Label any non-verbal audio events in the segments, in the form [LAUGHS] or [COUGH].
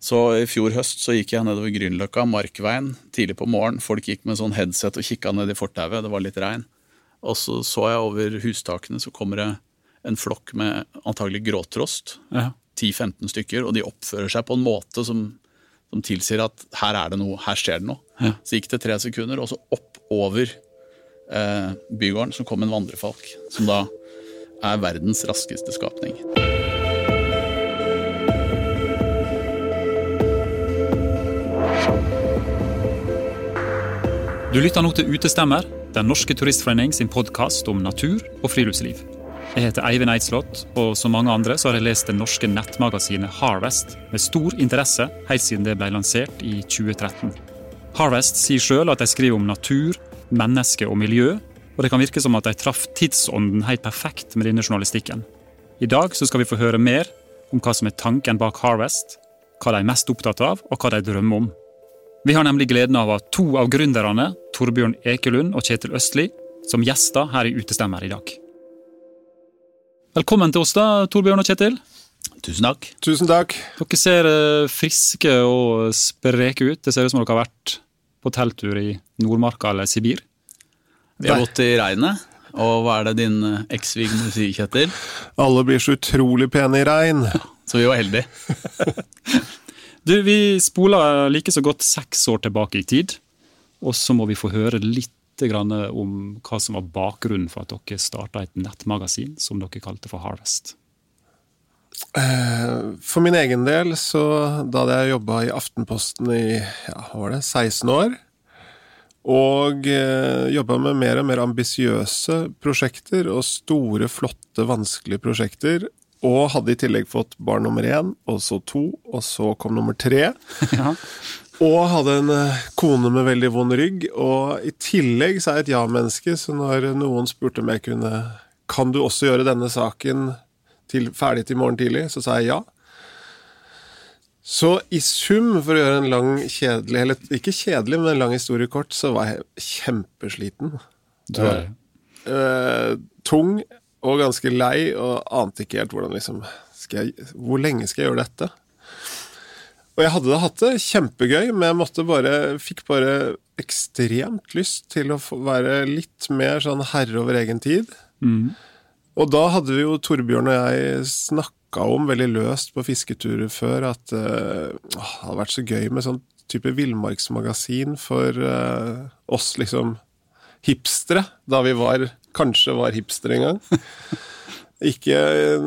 Så i fjor høst så gikk jeg nedover Grünerløkka, Markveien, tidlig på morgenen. Folk gikk med sånn headset og kikka ned i fortauet, det var litt regn. Og så så jeg over hustakene, så kommer det en flokk med antagelig gråtrost. Ja. 10-15 stykker, og de oppfører seg på en måte som, som tilsier at her er det noe, her skjer det noe. Ja. Så gikk det tre sekunder, og så opp over eh, bygården så kom en vandrefalk, som da er verdens raskeste skapning. Du lytter nå til Utestemmer, Den norske turistforening sin podkast om natur og friluftsliv. Jeg heter Eivind Eidslott, og som mange andre så har jeg lest det norske nettmagasinet Harvest med stor interesse helt siden det ble lansert i 2013. Harvest sier sjøl at de skriver om natur, menneske og miljø, og det kan virke som at de traff tidsånden helt perfekt med denne journalistikken. I dag så skal vi få høre mer om hva som er tanken bak Harvest, hva de er mest opptatt av, og hva de drømmer om. Vi har nemlig gleden av å ha to av gründerne, Torbjørn Ekelund og Kjetil Østli, som gjester her i Utestemmer i dag. Velkommen til oss, da, Torbjørn og Kjetil. Tusen takk. Tusen takk. Dere ser eh, friske og spreke ut. Det ser ut som dere har vært på telttur i Nordmarka eller Sibir. Vi har gått i regnet. Og hva er det din eh, ekssvigermor sier, Kjetil? Alle blir så utrolig pene i regn. Så vi var heldige. [LAUGHS] Du, Vi spoler like så godt seks år tilbake i tid, og så må vi få høre litt om hva som var bakgrunnen for at dere starta et nettmagasin som dere kalte for Harvest. Eh, For min egen del, så da hadde jeg jobba i Aftenposten i ja, hva var det, 16 år, og eh, jobba med mer og mer ambisiøse prosjekter og store, flotte, vanskelige prosjekter, og hadde i tillegg fått barn nummer én, og så to, og så kom nummer tre. [LAUGHS] Ja. Og hadde en eh, kone med veldig vond rygg, og i tillegg så er jeg et ja-menneske, så når noen spurte om jeg kunne Kan du også gjøre denne saken til, ferdig til i morgen tidlig, så sa jeg ja. Så i sum, for å gjøre en lang, kjedelig Eller ikke kjedelig, men en lang historie kort, så var jeg kjempesliten. Du er, Eh, tung og ganske lei, og ante ikke helt hvordan liksom skal jeg, Hvor lenge skal jeg gjøre dette? Og jeg hadde da hatt det kjempegøy, men jeg måtte bare, fikk bare ekstremt lyst til å være litt mer sånn herre over egen tid. mm, Og da hadde vi jo Torbjørn og jeg snakka om veldig løst på fisketurer før at eh, det hadde vært så gøy med sånn type villmarksmagasin for eh, oss liksom hipstere, da vi var kanskje var hipster en gang. [LAUGHS] Ikke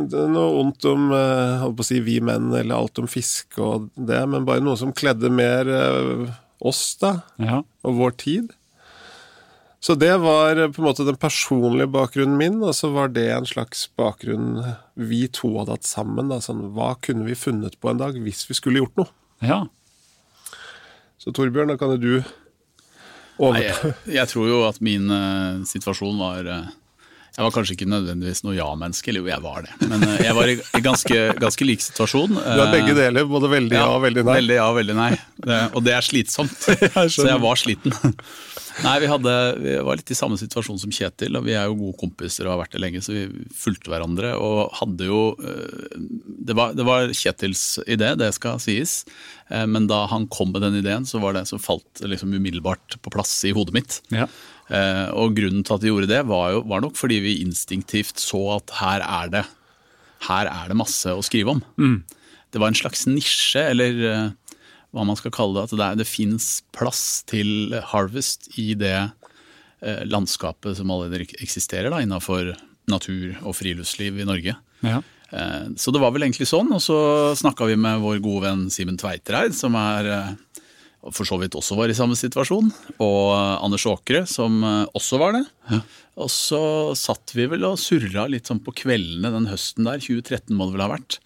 noe ondt om eh, si vi menn eller alt om fiske og det, men bare noe som kledde mer eh, oss, da, ja. og vår tid. Så det var eh, på en måte den personlige bakgrunnen min, og så var det en slags bakgrunn vi to hadde hatt sammen. Da, sånn, hva kunne vi funnet på en dag hvis vi skulle gjort noe? ja. Så Torbjørn, da kan jo du Nei, jeg, jeg tror jo at min uh, situasjon var eh, Jeg var kanskje ikke nødvendigvis noe ja-menneske, eller jo, jeg var det. Men eh, jeg var i, ganske, ganske lik situasjon. Du er begge deler, både veldig ja, og veldig nei. Veldig ja og veldig nei. Det, og det er slitsomt. [LAUGHS] så jeg var sliten. [LAUGHS] Nei, vi, hadde, vi var litt i samme situasjon som Kjetil, og vi er jo gode kompiser og har vært det lenge, så vi fulgte hverandre og hadde jo eh, Det var, det var Kjetils idé, det skal sies, eh, men da han kom med den ideen, så var det som falt liksom umiddelbart på plass i hodet mitt. ja. Eh, og grunnen til at vi gjorde det, var, jo, var nok fordi vi instinktivt så at her er det, her er det masse å skrive om. Det var en slags nisje, eller eh, hva man skal kalle det. At det, er- det fins plass til Harvest i det eh, landskapet som allerede eksisterer da, innenfor natur og friluftsliv i Norge. ja. Så det var vel egentlig sånn, og så snakka vi med vår gode venn Simen Tveitereid, som er for så vidt også var i samme situasjon, og Anders Åkre, som eh, også var det. Og så satt vi vel og surra litt sånn på kveldene den høsten der, 2013 må det vel ha vært,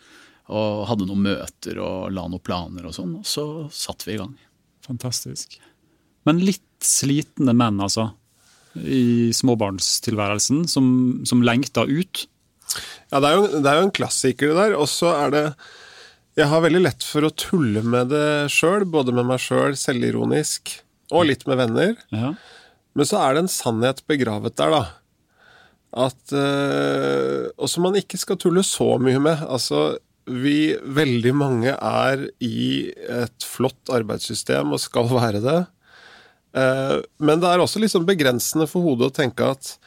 og hadde noen møter og la noen planer og sånn, og så satt vi i gang. Fantastisk. Men litt slitne menn, altså. I småbarnstilværelsen, som, som lengta ut. Ja, det er, jo, det er jo en klassiker det der, og så er det Jeg har veldig lett for å tulle med det sjøl, både med meg sjøl, selvironisk, og litt med venner. Ja. Men så er det en sannhet begravet der, da. At øh, Og som man ikke skal tulle så mye med. Altså, vi veldig mange er i et flott arbeidssystem og skal [LAUGHS] være det. Eh, men det er også liksom begrensende for hodet å tenke at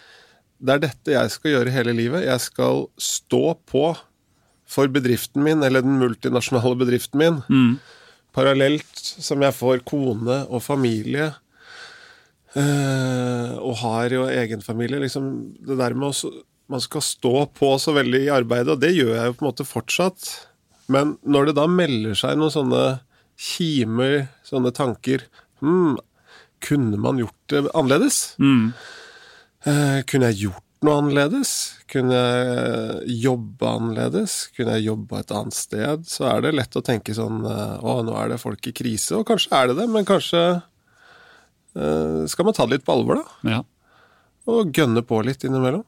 det er dette jeg skal gjøre hele livet. Jeg skal stå på for bedriften min, eller den multinasjonale bedriften min. Mm. Parallelt som jeg får kone og familie. øh, og har jo egen familie. Liksom, det der med å Man skal stå på så veldig i arbeidet, og det gjør jeg jo på en måte fortsatt. Men når det da melder seg noen sånne kimer, sånne tanker hm, Kunne man gjort det annerledes? Mm. Uh, kunne jeg gjort noe annerledes? Kunne jeg jobbe annerledes? Kunne jeg jobba et annet sted? Så er det lett å tenke sånn eh, Å, nå er det folk i krise. Og kanskje er det det, men kanskje eh, skal man ta det litt på alvor, da? Ja. Og gønne på litt innimellom.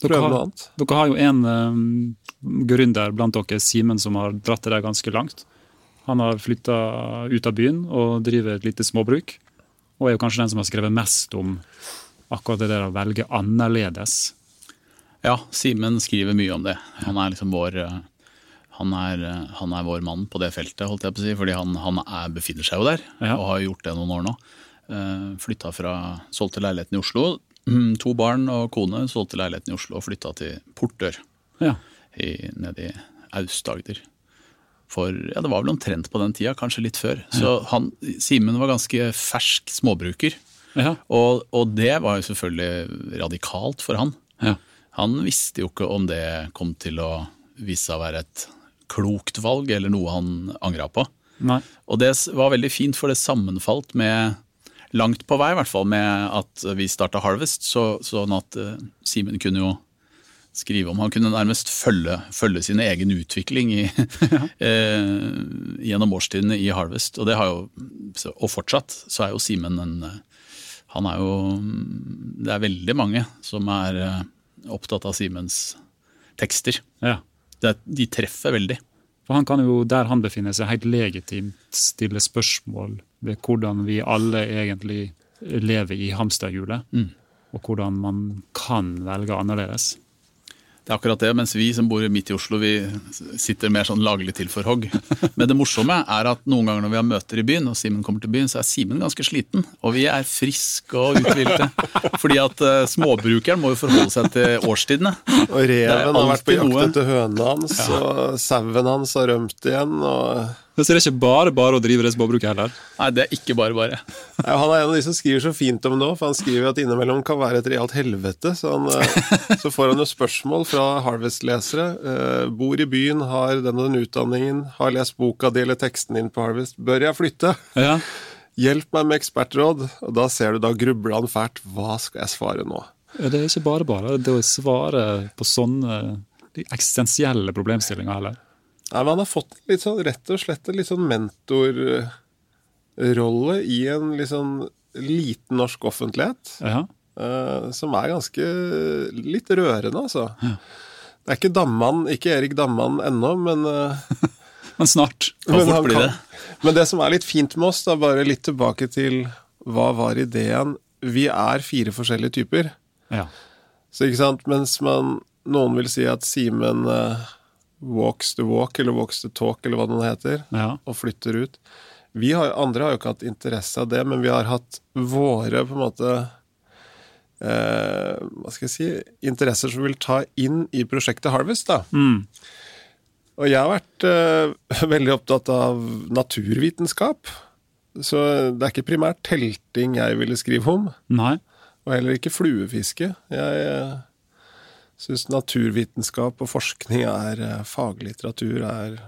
Dere Prøve har- noe annet. Dere har jo en um, gründer blant dere, Simen, som har dratt det der ganske langt. Han har flytta ut av byen og driver et lite småbruk. Og er jo kanskje den som har skrevet mest om akkurat det der å velge annerledes. Ja, Simen skriver mye om det. Han er liksom vår eh, han er, eh, han er vår mann på det feltet, holdt jeg på å si, fordi han, han er, befinner seg jo der. Ja. Og har gjort det noen år nå. Eh, Flytta fra Solgte leiligheten i Oslo. Mm, To barn og kone solgte leiligheten i Oslo og flytta til Portør Ja. i, nede i Aust-Agder. For ja, det var vel omtrent på den tida, kanskje litt før. Så han, Simen var ganske fersk småbruker. Ja. Og, og det var jo selvfølgelig radikalt for han. ja. Han visste jo ikke om det kom til å vise seg å være et klokt valg, eller noe han angra på. Nei. Og det var veldig fint, for det sammenfalt med Langt på vei, i hvert fall, med at vi starta Harvest. Så, sånn at uh, Simen kunne jo skrive om Han kunne nærmest følge, følge sin egen utvikling i, uh, [LAUGHS] gjennom årstidene i Harvest. Og det har jo, og fortsatt, så er jo Simen en eh, Han er jo Det er veldig mange som er eh, opptatt av Simens tekster. Ja. Det, de treffer veldig. For han kan jo, der han befinner seg, helt legitimt stille spørsmål ved hvordan vi alle egentlig lever i hamsterhjulet. Mm. Og hvordan man kan velge annerledes. Det er akkurat det, mens vi som bor midt i Oslo, vi sitter mer sånn laglig til for hogg. [LAUGHS] Men det morsomme er at noen ganger når vi har møter i byen, og Simen kommer til byen, så er Simen ganske sliten. Og vi er friske og uthvilte. [LAUGHS] Fordi at uh, småbrukeren må jo forholde seg til årstidene. Og reven har vært på jakt etter hønene hans, og sauen hans har rømt igjen. og... Så er det er ikke bare bare å drive det småbruket heller. Nei, det er ikke bare bare. [LAUGHS] Ja, han er en av de som skriver så fint om det òg, for han skriver at innimellom kan være et realt helvete. Så, han, eh, [LAUGHS] så får han jo spørsmål fra Harvest-lesere. Eh, bor i byen, har den og den utdanningen, har lest boka di eller teksten din på Harvest. Bør jeg flytte? Ja. Hjelp meg med ekspertråd. Og da ser du, da grubler han fælt. Hva skal jeg svare nå? Ja, Det er ikke bare bare det å svare på sånne eksistensielle problemstillinger heller. Nei, men Han har fått litt sånn, rett og slett en litt sånn mentorrolle i en litt sånn liten norsk offentlighet. Ja. Uh, som er ganske litt rørende, altså. Det er ikke Damman, ikke Erik Damman ennå, men, uh, [LAUGHS] Men snart. Kan fort bli det. men det som er litt fint med oss, da, bare litt tilbake til hva var ideen? Vi er fire forskjellige typer. Ja. Så ikke sant, mens man, noen vil si at Simen eh, walks the walk, eller walks the talk, eller hva det heter, ja. og flytter ut. Vi har, andre har jo ikke hatt interesse av det, men vi har hatt våre på en måte eh, Hva skal jeg si Interesser som vil ta inn i prosjektet Harvest. da. Mm. Og jeg har vært eh, [LAUGHS] veldig opptatt av naturvitenskap. Så det er ikke primært telting jeg ville skrive om, Nei. og heller ikke fluefiske. Jeg eh, syns naturvitenskap og forskning er eh, faglitteratur er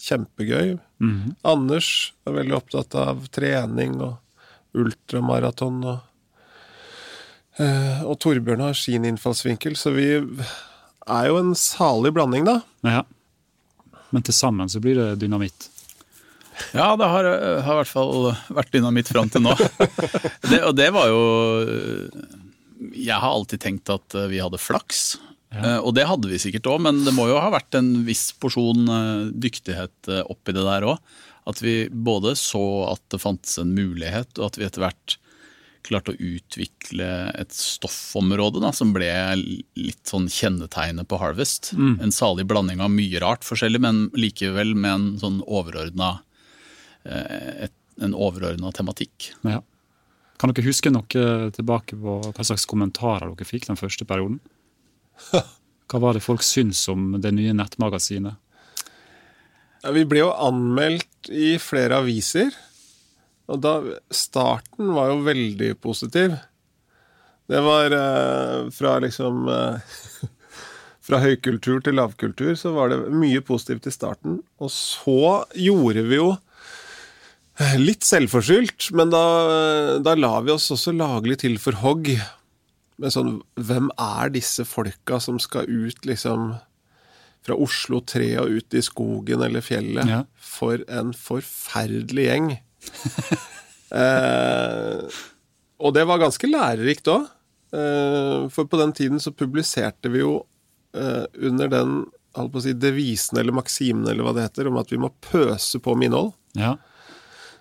kjempegøy. Mhm. Anders er veldig opptatt av trening og ultramaraton og eh, Og Torbjørn har sin innfallsvinkel, så vi er jo en salig blanding, da. Ja. Men til sammen så blir det dynamitt. Ja, det har, har i hvert fall vært dynamitt fram til nå. [LAUGHS] Det, og det var jo Jeg har alltid tenkt at vi hadde flaks. Ja. Og det hadde vi sikkert òg, men det må jo ha vært en viss porsjon eh, dyktighet eh, oppi det der òg. At vi både så at det fantes en mulighet, og at vi etter hvert klarte å utvikle et stoffområde da, som ble litt sånn kjennetegnet på Harvest. En salig blanding av mye rart forskjellig, men likevel med en sånn overordna eh, en overordna tematikk. Ja. Kan dere huske noe tilbake på hva slags kommentarer dere fikk den første perioden? [LAUGHS] Hva var det folk syntes om det nye nettmagasinet? Ja, vi ble jo anmeldt i flere aviser. Og da Starten var jo veldig positiv. Det var eh, fra liksom eh, [LAUGHS] Fra høykultur til lavkultur så var det mye positivt i starten. Og så gjorde vi jo Litt selvforskyldt, men da, da la vi oss også lagelig til for hogg. Med sånn Hvem er disse folka som skal ut, liksom Fra Oslo 3 og ut i skogen eller fjellet? Ja. For en forferdelig gjeng. [LAUGHS] eh, og det var ganske lærerikt òg. Eh, for på den tiden så publiserte vi jo eh, under den holdt på å si, devisen eller maksimen eller hva det heter, om at vi må pøse på med innhold Ja.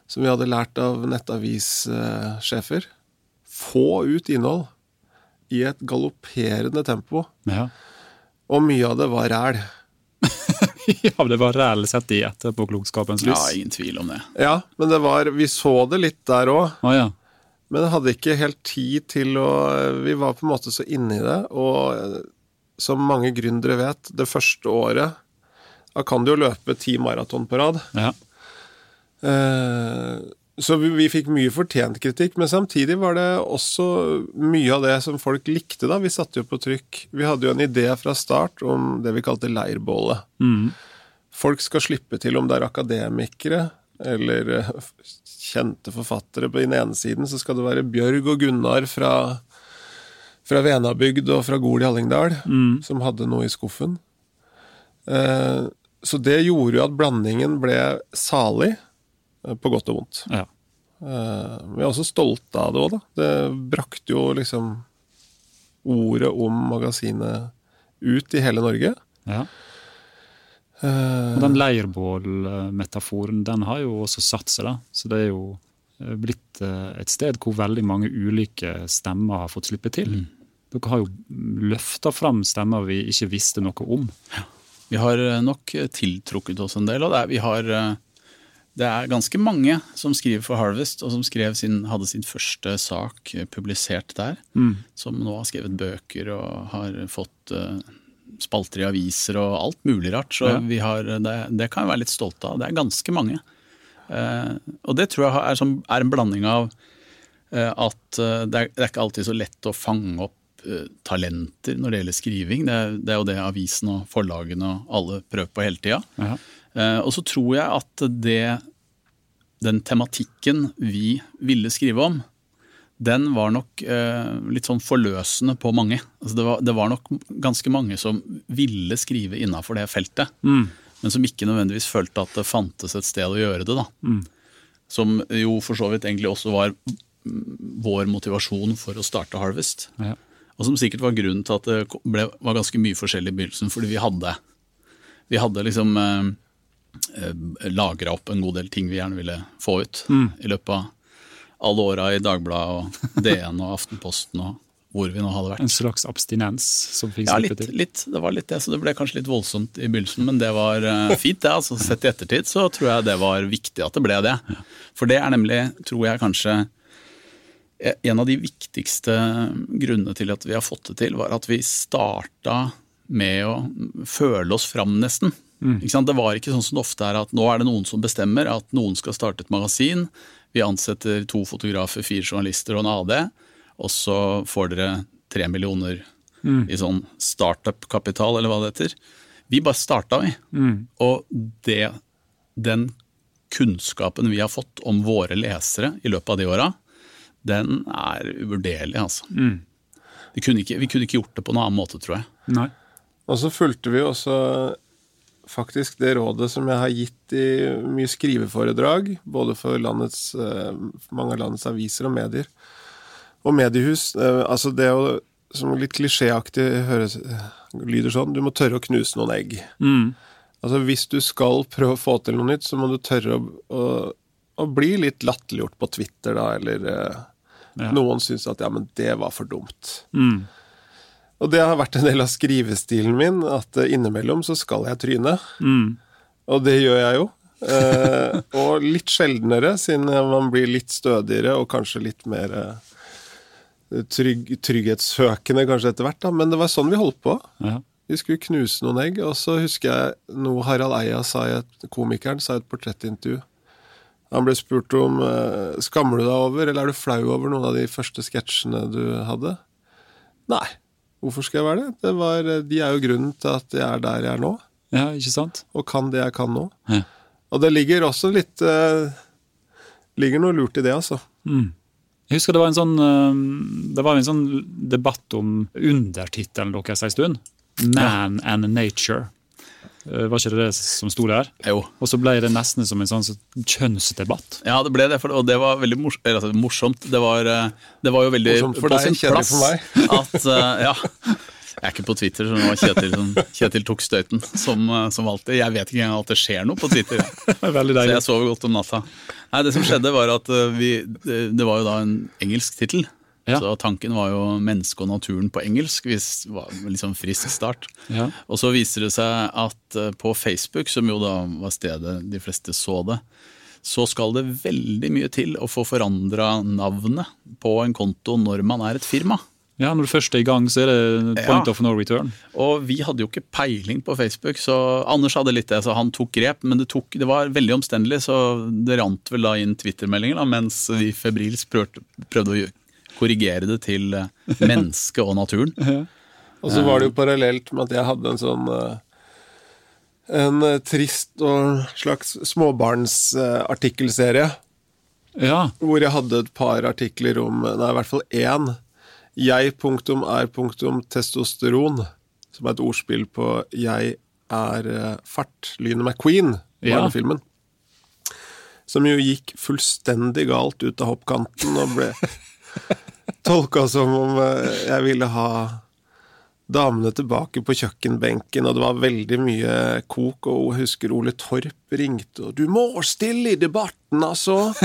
Som vi hadde lært av nettavissjefer. Få ut innhold i et galopperende tempo, ja. og mye av det var ræl. [LAUGHS] ja, det var ræl sett i etterpåklokskapens lys. Ja, ingen tvil om det. Ja, men det var, vi så det litt der òg, Ah, ja. men hadde ikke helt tid til å Vi var på en måte så inne i det, og eh, som mange gründere vet, det første året Da kan du jo løpe ti maraton på rad. ja. Eh, Så vi, vi fikk mye fortjent kritikk, men samtidig var det også mye av det som folk likte. da. Vi satte jo på trykk. Vi hadde jo en idé fra start om det vi kalte leirbålet. Mm. Folk skal slippe til om det er akademikere eller eh, kjente forfattere på den ene siden, så skal det være Bjørg og Gunnar fra, fra Venabygd og fra Gol i Hallingdal Mm. som hadde noe i skuffen. Eh, Så det gjorde jo at blandingen ble salig, på godt og vondt. ja. Eh, Vi er også stolte av det òg, da. Det brakte jo liksom ordet om magasinet ut i hele Norge. ja. Eh, Og den leirbålmetaforen, den har jo også satt seg, da. Så det er jo eh, blitt eh, et sted hvor veldig mange ulike stemmer har fått slippe til. Dere har jo løfta fram stemmer vi ikke visste noe om. Vi har eh, nok tiltrukket oss en del, og det er, vi har eh, det er ganske mange som skriver for Harvest, og som skrev sin, hadde sin første sak eh, publisert der. Som nå har skrevet bøker og har fått uh, spalter i aviser og alt mulig rart. Så Ja. vi har, det, det kan vi være litt stolte av. Det er ganske mange. Uh, og det tror jeg er, som, er en blanding av uh, at det, er, det er ikke alltid så lett å fange opp talenter når det gjelder skriving. Det, er- det er jo det avisen og forlagene og alle prøver på hele tida. Ja. Eh, og så tror jeg at det, den tematikken vi ville skrive om, den var nok eh, litt sånn forløsende på mange. Altså det, var, det var nok ganske mange som ville skrive innafor det feltet, men som ikke nødvendigvis følte at det fantes et sted å gjøre det. da. Som jo for så vidt egentlig også var mm, vår motivasjon for å starte Harvest. Ja. Og som sikkert var grunnen til at det ble, var ganske mye forskjellig i begynnelsen, fordi vi hadde vi hadde liksom eh, lagra opp en god del ting vi gjerne ville få ut i løpet av alle åra i Dagbladet og DN og Aftenposten og hvor vi nå hadde vært. En slags abstinens som fikk Ja, litt, til. litt, det var litt det, så det ble kanskje litt voldsomt i begynnelsen, men det var eh, fint det. altså Sett i ettertid så tror jeg det var viktig at det ble det. For det er nemlig, tror jeg kanskje eh, en av de viktigste grunnene til at vi har fått det til, var at vi starta med å føle oss fram, nesten. Ikke sant? Det var ikke sånn som det ofte er at nå er det noen som bestemmer at noen skal starte et magasin. Vi ansetter to fotografer, fire journalister og en AD, og så får dere tre millioner i sånn startup-kapital, eller hva det heter. Vi bare starta, vi. Og det, den kunnskapen vi har fått om våre lesere i løpet av de åra, den er uvurderlig, altså. Vi, kunne ikke, vi kunne ikke gjort det på noen annen måte, tror jeg. Nei. Og så fulgte vi også faktisk det rådet som jeg har gitt i mye skriveforedrag, både for landets, eh, mange av landets aviser og medier. Og mediehus, eh, altså det å som litt klisjéaktig høres, lyder sånn, du må tørre å knuse noen egg. Altså Hvis du skal prøve å få til noe nytt, så må du tørre å, å, å bli litt latterliggjort på Twitter, da, eller eh, Ja. Noen syns at ja, men det var for dumt. Mm. Og det har vært en del av skrivestilen min, at eh, innimellom så skal jeg tryne. Mm. Og det gjør jeg jo. Eh, og litt sjeldnere, siden man blir litt stødigere og kanskje litt mer eh, trygg, trygghetssøkende kanskje etter hvert. da, Men det var sånn vi holdt på. Ja. Vi skulle knuse noen egg, og så husker jeg noe Harald Eia sa i et, komikeren sa i et portrettintervju. Han ble spurt om eh, skammer du deg over, eller er du flau over noen av de første sketsjene du hadde. Nei, hvorfor skal jeg være det? det var, de er jo grunnen til at jeg er der jeg er nå, ja, ikke sant? og kan det jeg kan nå. Ja. Og det ligger også litt uh, ligger noe lurt i det, altså. Mm. Jeg husker det var en sånn uh, Det var en sånn debatt om undertittelen deres en stund. 'Man and Nature'. Eh, Var ikke det det som sto der? Jo. Og så ble det nesten som en sånn kjønnsdebatt. Ja, det ble det, for, og det var veldig mors eller, altså, morsomt. Det var, eh, det var jo veldig Morsomt for på deg, sin kjedelig plass for meg. [LAUGHS] at eh, Ja. Jeg er ikke på Twitter, så nå var Kjetil, som, Kjetil tok støyten, som, som alltid. Jeg vet ikke engang at det skjer noe på Twitter. [LAUGHS] Så jeg sover godt om natta. Nei, Det som skjedde, var at vi, det det var jo da en engelsk tittel. Ja. Så tanken var jo 'Mennesket og naturen' på engelsk. Hvis det var liksom frisk start. Ja. Og så viser det seg at eh, på Facebook, som jo da var stedet de fleste så det, så skal det veldig mye til å få forandra navnet på en konto når man er et firma. ja, Når du først er i gang, så er det point Ja. of no return. Og vi hadde jo ikke peiling på Facebook, så Anders hadde litt det, så han tok grep. Men det, tok, det var veldig omstendelig, så det rant vel da inn Twitter-meldinger, mens vi febrilsk prøvde, prøvde å korrigere det til eh, mennesket og naturen. [LAUGHS] Og så var det jo parallelt med at jeg hadde en sånn eh, En eh, trist og slags småbarnsartikkelserie. Ja. Hvor jeg hadde et par artikler om Nei, i hvert fall én. Jeg punktum er punktum testosteron. Som er et ordspill på Jeg er fart. Lynet McQueen, Ja. barnefilmen. Som jo gikk fullstendig galt ut av hoppkanten og ble [LAUGHS] tolka som om eh, jeg ville ha damene tilbake på kjøkkenbenken, og det var veldig mye kok, og jeg husker Ole Torp ringte og 'Du må stille i debatten, altså!' [LAUGHS]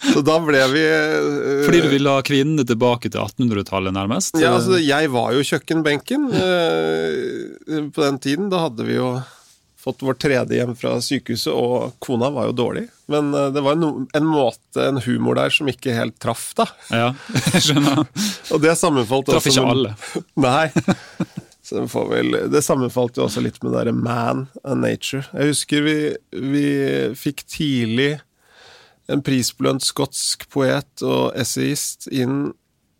Så da ble vi uh, Fordi du ville ha kvinnene tilbake til 1800-tallet, nærmest? Ja, altså, jeg var jo kjøkkenbenken uh, på den tiden. Da hadde vi jo fått vårt tredje hjem fra sykehuset, og kona var jo dårlig. Men eh, det var en, en måte, en humor der, som ikke helt traff, da. Ja, [LAUGHS] jeg skjønner. [LAUGHS] Og det sammenfalt Traff ikke alle. [LAUGHS] Nei. Så vel, det sammenfalt jo også litt med det derre man and nature. Jeg husker vi, vi fikk tidlig en prisbelønt skotsk poet og essayist inn.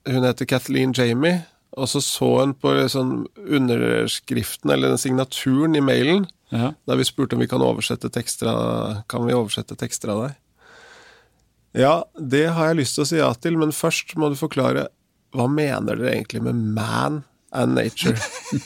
Hun heter Kathleen Jamie. Og så så hun på sånn underskriften, eller den signaturen i mailen, Ja. da vi spurte om vi kan oversette tekster av, kan vi oversette tekster av deg. Ja, det har jeg lyst til å si ja til, men først må du forklare hva mener dere egentlig med man and nature?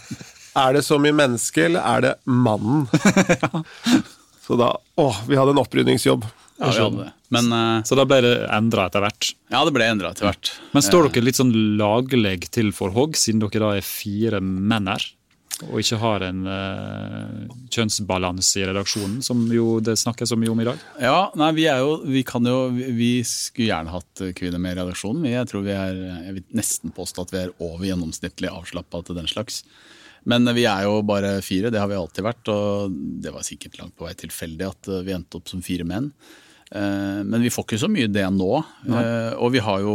[LAUGHS] er det som i mennesket, eller er det mannen? [LAUGHS] Så da Å, vi hadde en opprydningsjobb. Ja, vi hadde det. Men uh, Så da ble det endra etter hvert. ja, det ble endra etter hvert. Men står dere litt sånn lagleg til for hogg, siden dere da er fire menner? Og ikke har en uh, kjønnsbalanse i redaksjonen, som jo det snakkes så mye om i dag? Ja, nei, vi jo Vi jo Vi skulle gjerne hatt kvinner med i redaksjonen. Jeg tror vi er Jeg vil nesten påstå at vi er over gjennomsnittlig avslappa til den slags. Men vi er jo bare fire, det har vi alltid vært. Og det var sikkert langt på vei tilfeldig at eh, vi endte opp som fire menn. Eh, Men vi får ikke så mye det nå. Nei. Og vi har jo,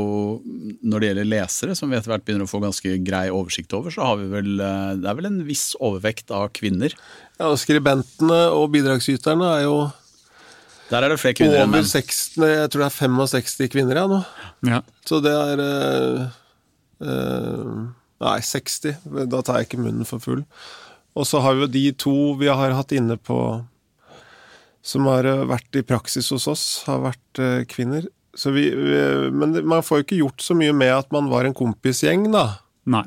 når det gjelder lesere, som vi etter hvert begynner å få ganske grei oversikt over, så har vi vel eh, Det er vel en viss overvekt av kvinner. Ja, og Skribentene og bidragsyterne er jo Der er det flere kvinner enn menn. Jeg tror det er 65 kvinner, ja, nå. Ja. Så det er øh, eh, Nei, 60. Da tar jeg ikke munnen for full. Og så har vi jo de to vi har hatt inne på Som har eh, vært i praksis hos oss, har vært eh, kvinner. Så vi, vi, men man får jo ikke gjort så mye med at man var en kompisgjeng, da. Nei.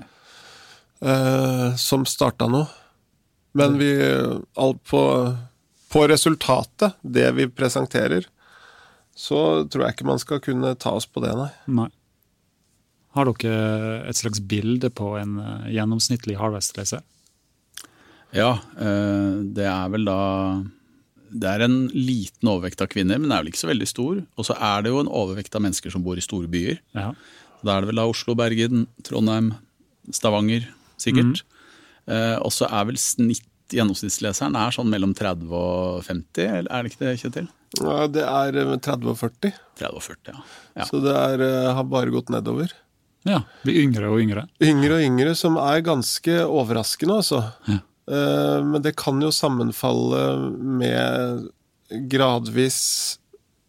eh, som starta noe. Men vi alt på, på resultatet, det vi presenterer, så tror jeg ikke man skal kunne ta oss på det, nei. Nei. Har dere et slags bilde på en eh, gjennomsnittlig Harvest-leser? Ja, eh, det er vel da det er en liten overvekt av kvinner, men den er vel ikke så veldig stor. Og så er det jo en overvekt av mennesker som bor i store byer. Ja. Da er det vel da Oslo, Bergen, Trondheim, Stavanger, sikkert. Eh, og så er vel snitt gjennomsnittsleseren er sånn mellom 30 og 50, eller er det ikke det, Kjetil? Ja, det er eh, 30 og 40, 30 og 40, ja. ja. så det er, eh, har bare gått nedover. ja. Blir yngre og yngre. Yngre og yngre, som er ganske overraskende, altså. Ja. Eh, Men det kan jo sammenfalle med gradvis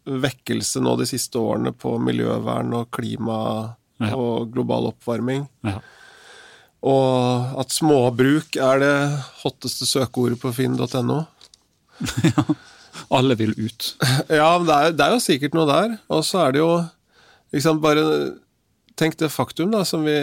vekkelse nå de siste årene på miljøvern og klima Ja. og global oppvarming. Ja. Og at småbruk er det hotteste søkeordet på finn.no. [LAUGHS] Alle vil ut. [LAUGHS] Ja, det er, det er jo sikkert noe der. Og så er det jo liksom bare Tenk det faktum da, som vi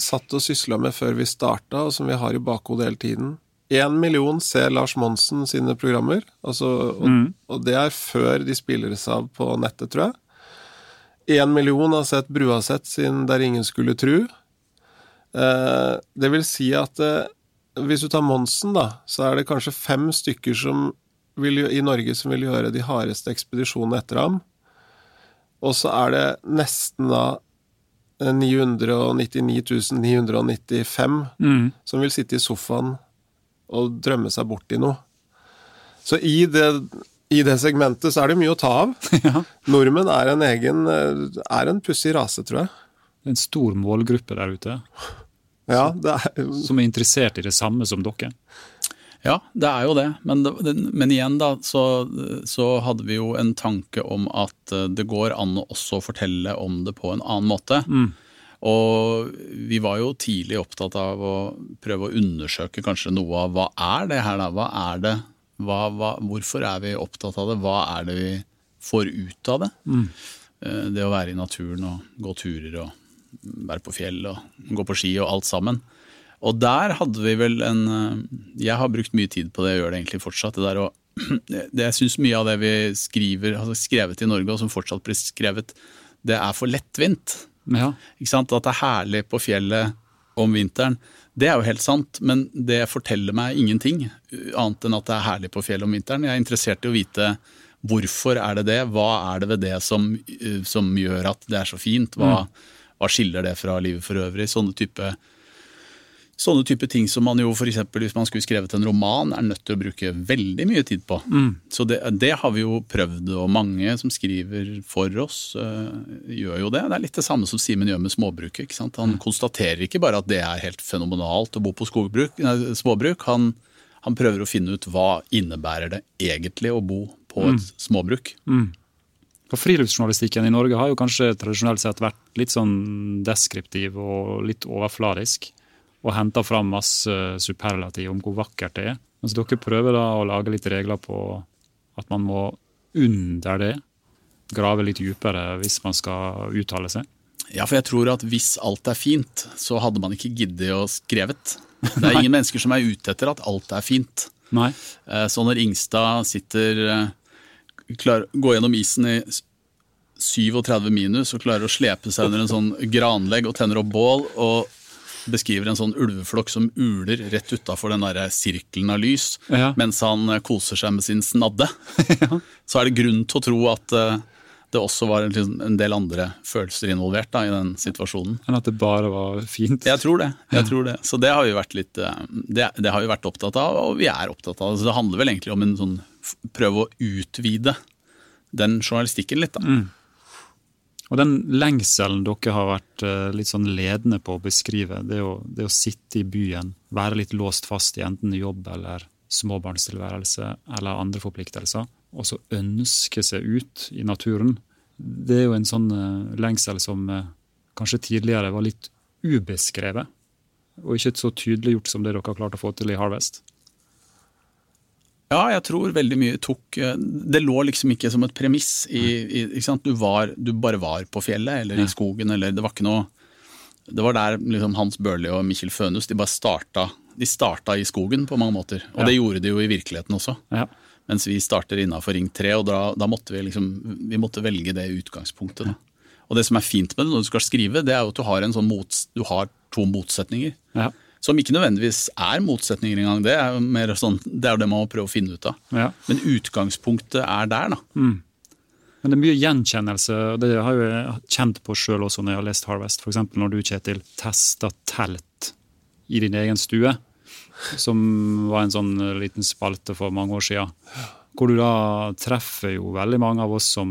satt og sysla med før vi starta, og som vi har i bakhodet hele tiden. Én million ser Lars Monsen sine programmer, altså, og, og det er før de spilles av på nettet, tror jeg. Én million har sett Bruaset sin Der ingen skulle tru. Eh, det vil si at eh, hvis du tar Monsen, da, så er det kanskje fem stykker som vil, i Norge som vil gjøre de hardeste ekspedisjonene etter ham. Og så er det nesten da eh, 999 995 Mm. som vil sitte i sofaen og drømme seg bort i noe. Så i det, i det segmentet så er det mye å ta av. [LAUGHS] Ja. Nordmenn er en egen eh, er en pussig rase, tror jeg. Det er en stor målgruppe der ute Ja, det er som er interessert i det samme som dere. Ja, det er jo det. Men, men igjen da, så, så hadde vi jo en tanke om at eh, det går an å også fortelle om det på en annen måte. Og vi var jo tidlig opptatt av å prøve å undersøke kanskje noe av hva er det her da? Hva er det? Hva, hva, hvorfor er vi opptatt av det? Hva er det vi får ut av det? Mm. Det å være i naturen og gå turer og være på fjell og gå på ski og alt sammen. Og der hadde vi vel en eh, Jeg har brukt mye tid på det, jeg gjør det egentlig fortsatt. Det der å [CLEARS THROAT] det, Jeg syns mye av det vi skriver, har skrevet i Norge, og som fortsatt blir skrevet, det er for lettvint. Ja. At det er herlig på fjellet om vinteren, det er jo helt sant, men det forteller meg ingenting annet enn at det er herlig på fjellet om vinteren. Jeg er interessert i å vite hvorfor er det det, hva er det ved det som, eh, som gjør at det er så fint, hva, hva skiller det fra livet for øvrig? Sånne type, sånne type ting som man jo f.eks. hvis man skulle skrevet en roman, er nødt til å bruke veldig mye tid på. Så det, det har vi jo prøvd, og mange som skriver for oss, øh, gjør jo det. Det er litt det samme som Simen gjør med småbruket. ikke sant? Han konstaterer ikke bare at det er helt fenomenalt å bo på skogbruk, nei, småbruk. Han, han prøver å finne ut hva innebærer det egentlig å bo på et småbruk. For Friluftsjournalistikken i Norge har jo kanskje tradisjonelt sett vært litt sånn deskriptiv og litt overfladisk. Og henter fram masse superlativ om hvor vakkert det er. Mens dere prøver da å lage litt regler på at man må under det grave litt dypere hvis man skal uttale seg. Ja, for jeg tror at hvis alt er fint, så hadde man ikke giddet å skrevet. Det er ingen [LAUGHS] mennesker som er ute etter at alt er fint. Nei. Eh, Så når Ingstad sitter eh, klar, Går gjennom isen i 37 minus og klarer å slepe seg under en sånn granlegg og tenner opp bål og beskriver en sånn ulveflokk som uler rett utafor den der sirkelen av lys Ja. mens han eh, koser seg med sin snadde, [LAUGHS] så er det grunn til å tro at eh, det også var en, liksom, del andre følelser involvert da, i den situasjonen. Enn at det bare var fint. Jeg tror det. jeg tror det. Så det har vi vært litt eh, det, det har vi vært opptatt av, og vi er opptatt av det. Så det handler vel egentlig om en sånn prøve å utvide den journalistikken litt, da. Og den lengselen dere har vært eh, litt sånn ledende på å beskrive, det å, det å sitte i byen, være litt låst fast i enten jobb eller småbarnstilværelse eller andre forpliktelser, og så ønske seg ut i naturen, det er jo en sånn eh, lengsel som eh, kanskje tidligere var litt ubeskrevet, og ikke så tydeliggjort som det dere har klart å få til i Harvest. Ja, jeg tror veldig mye tok eh, Det lå liksom ikke som et premiss. I, i, ikke sant? Du, var, du bare var på fjellet eller i skogen, eller det var ikke noe Det var der liksom Hans Børli og Mikkjel Fønhus de bare starta. De starta i skogen på mange måter, og Ja. det gjorde de jo i virkeligheten også. Ja. Mens vi starter innafor Ring 3, og da, da måtte vi liksom Vi måtte velge det utgangspunktet. Da. Og det som er fint med det når du skal skrive, det er jo at du har, en sånn mot, du har to motsetninger. Ja. Som ikke nødvendigvis er motsetninger engang. Det er jo mer sånn, det er det man må prøve å finne ut av. Ja. Men utgangspunktet er der, da. Men det er mye gjenkjennelse, og det har jeg kjent på sjøl også når jeg har lest Harvest. F.eks. når du, Kjetil, testa telt i din egen stue. Som var en sånn liten spalte for mange år siden. Hvor du da treffer jo veldig mange av oss som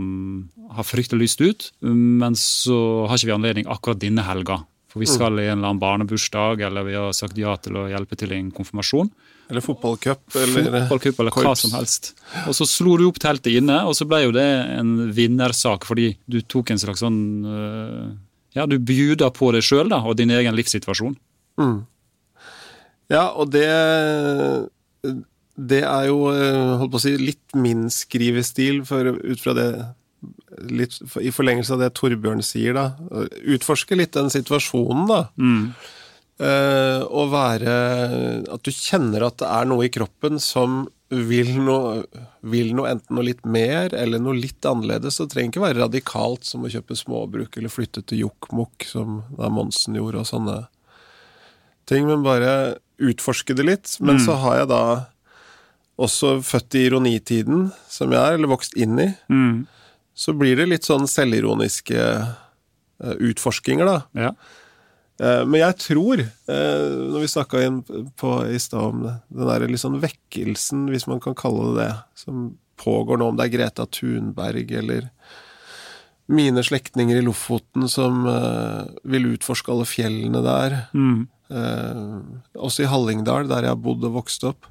har fryktelig lyst ut, men så har ikke vi anledning akkurat denne helga. For vi skal i en eller annen barnebursdag, eller vi har sagt ja til å hjelpe til i en konfirmasjon. Eller fotballcup, eller Fotballcup eller hva som helst. Og så slo du opp teltet inne, og så ble jo det en vinnersak, fordi du tok en slags sånn øh, Ja, du bjuda på deg sjøl og din egen livssituasjon. Mm. Ja, og det Det er jo, eh, holdt på å si, litt min skrivestil, for ut fra det litt I forlengelse av det Torbjørn sier, da. Utforske litt den situasjonen, da. Eh, og være At du kjenner at det er noe i kroppen som vil noe, vil noe enten noe litt mer eller noe litt annerledes. Det trenger ikke være radikalt som å kjøpe småbruk eller flytte til Jokkmokk, som da Monsen gjorde, og sånne ting, men bare utforske det litt. Men så har jeg da også født i ironitiden, som jeg er, eller vokst inn i. Så blir det litt sånn selvironiske eh, utforskinger, da. Ja. Eh, Men jeg tror, eh, når vi snakka i stad om den der litt sånn vekkelsen, hvis man kan kalle det det, som pågår nå, om det er Greta Thunberg eller mine slektninger i Lofoten som vil utforske alle fjellene der. Mm. også i Hallingdal, der jeg har bodd og vokst opp.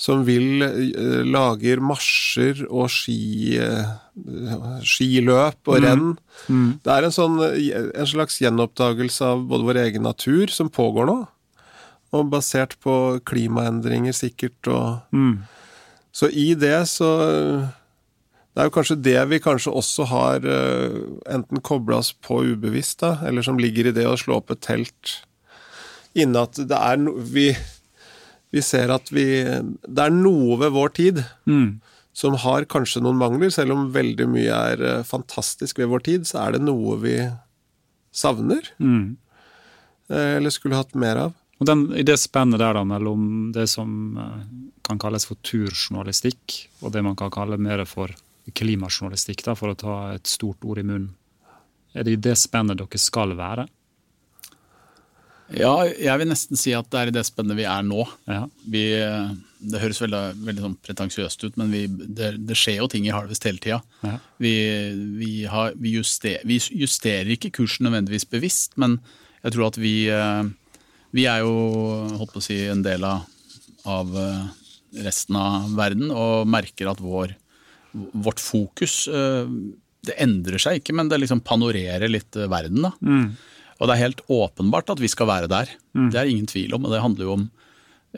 Som vil eh, lager marsjer og ski, eh, skiløp og renn. Det er en, sånn, en slags gjenoppdagelse av både vår egen natur som pågår nå. Og basert på klimaendringer, sikkert, og Så i det så Det er jo kanskje det vi kanskje også har eh, enten kobla oss på ubevisst, da, eller som ligger i det å slå opp et telt inne at det er no, vi, vi ser at vi Det er noe ved vår tid som har kanskje noen mangler, selv om veldig mye er eh, fantastisk ved vår tid, så er det noe vi savner. Mm. Eller skulle hatt mer av. Og den, I det spennet der da, mellom det som eh, kan kalles for turjournalistikk, og det man kan kalle mer for klimajournalistikk, da, for å ta et stort ord i munnen, er det i det spennet dere skal være? Ja, jeg vil nesten si at det er i det spennet vi er nå. Ja. Vi, det høres veldig, veldig sånn pretensiøst ut, men vi, det, det skjer jo ting i Harvest hele tida. Ja. Vi, vi, har- vi, juster, vi justerer ikke kursen nødvendigvis bevisst, men jeg tror at vi eh, Vi er jo holdt på å si, en del av, av eh, resten av verden og merker at vår, vårt fokus eh, Det endrer seg ikke, men det liksom panorerer litt eh, verden. da. Og det er helt åpenbart at vi skal være der. Det er ingen tvil om. Og det handler jo om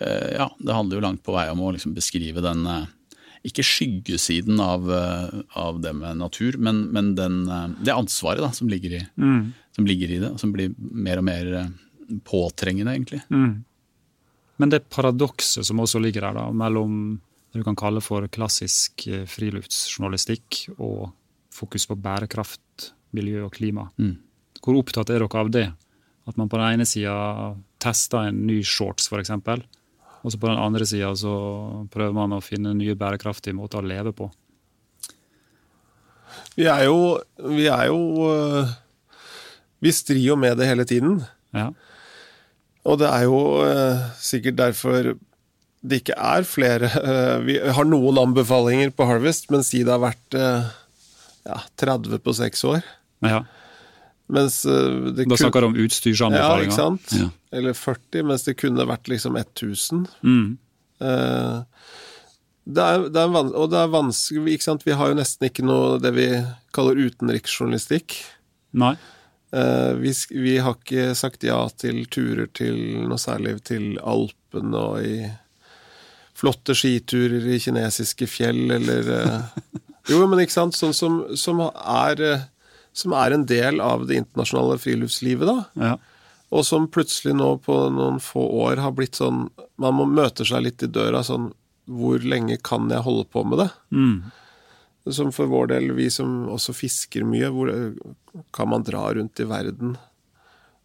eh, ja, det handler jo langt på vei om å liksom beskrive den eh, ikke skyggesiden av, eh, av det med natur, men, men den, det ansvaret da, som, ligger i, som ligger i det, som blir mer og mer påtrengende, egentlig. Men det paradokset som også ligger der, da, mellom det du kan kalle for klassisk friluftsjournalistikk og fokus på bærekraft, miljø og klima. Hvor opptatt er dere av det? At man på den ene sida tester en ny shorts, f.eks., og så på den andre sida så prøver man å finne nye bærekraftige måter å leve på. Vi er jo Vi er jo øh, Vi strir jo med det hele tiden. Ja. Og det er jo øh, sikkert derfor det ikke er flere øh, Vi har noen anbefalinger på Harvest, men si det har vært ja, 30 på seks år. ja. Mens øh, det Da snakker du om Ja, ikke sant? Ja. Eller 40, mens det kunne vært liksom 1000. Mm. Eh, det er, det er og det er vanskelig ikke sant? Vi har jo nesten ikke noe det vi kaller utenriksjournalistikk. Nei. Eh, vi, vi har ikke sagt ja til turer til noe særlig til Alpene og i flotte skiturer i kinesiske fjell, eller eh, [LAUGHS] Jo, men ikke sant? Sånn som, som, er, eh, som er en del av det internasjonale friluftslivet, da. Ja. Og som plutselig nå på noen få år har blitt sånn Man må møte seg litt i døra sånn Hvor lenge kan jeg holde på med det? Som for vår del, vi som også fisker mye, hvor kan man dra rundt i verden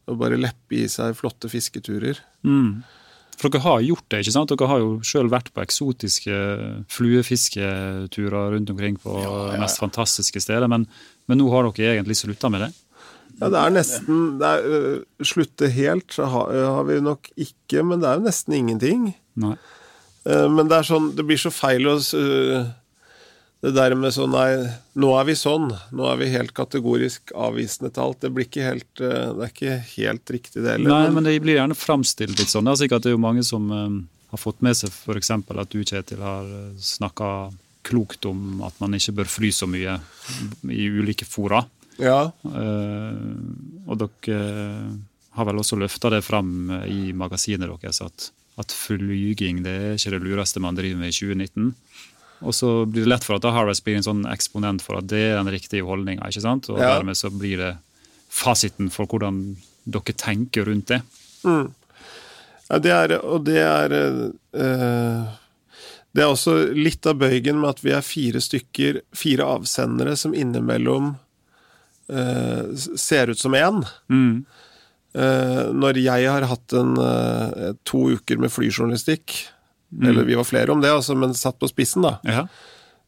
og bare leppe i seg flotte fisketurer. Mm. For dere har gjort det, ikke sant? Dere har jo sjøl vært på eksotiske fluefisketurer rundt omkring på Ja, ja, ja. mest fantastiske steder, men, men nå har dere egentlig slutta med det? Ja, det er nesten det er, uh, Slutte helt så har, har vi nok ikke, men det er jo nesten ingenting. Eh, Men det er sånn, det blir så feil å øh, Det der med sånn Nei, nå er vi sånn. Nå er vi helt kategorisk avvisende til alt. Det blir ikke helt øh, Det er ikke helt riktig, det heller. Nei, men- det blir gjerne framstilt litt sånn. Det er sikkert det er jo mange som har fått med seg f.eks. at du, Kjetil, har snakka klokt om at man ikke bør fly så mye i ulike fora. Ja, Uh, og dere eh, har vel også løfta det fram eh, i magasinet deres at, at flyging det er ikke det lureste man driver med i 2019. Og så blir det lett for at da Harvest blir en sånn eksponent for at det er den riktige holdninga. Og Ja. dermed så blir det fasiten for hvordan dere tenker rundt det. ja det er, og det er øh, Det er også litt av bøygen med at vi er fire stykker, fire avsendere, som innimellom uh, ser ut som én. Mm. Uh, når jeg har hatt en, uh, to uker med flyjournalistikk, eller vi var flere om det, altså, men satt på spissen, da, Ja.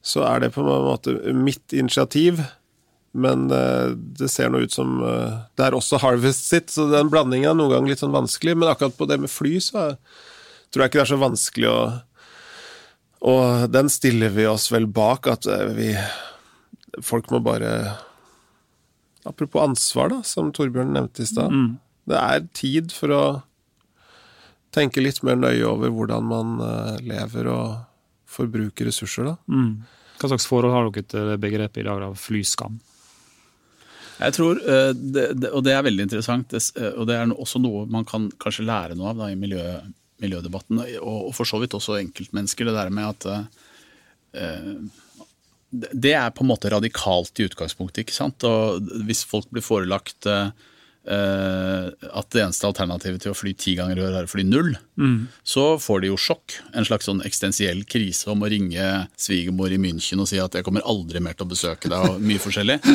så er det på en måte mitt initiativ. Men det ser nå ut som det er også Harvest sitt, så den blandingen er noen ganger litt sånn vanskelig. Men akkurat på det med fly, så tror jeg ikke det er så vanskelig å Og den stiller vi oss vel bak, at eh, vi Folk må bare Apropos ansvar, da, som Torbjørn nevnte i stad. Det er tid for å tenke litt mer nøye over hvordan man eh, lever og forbruker ressurser, da. Mm. Hva slags forhold har dere til begrepet i dag av flyskam? Jeg tror, eh, og det er veldig interessant, og det er også noe man kan kanskje lære noe av da, i miljø, miljødebatten, og, for så vidt også enkeltmennesker, det der med at eh, det er på en måte radikalt i utgangspunktet, ikke sant? Og hvis folk blir forelagt eh, at det eneste alternativet til å fly ti ganger i år er å fly null, så får de jo sjokk. En slags sånn eksistensiell krise om å ringe svigermor i München og si at jeg kommer aldri mer til å besøke deg, og mye forskjellig. [LAUGHS]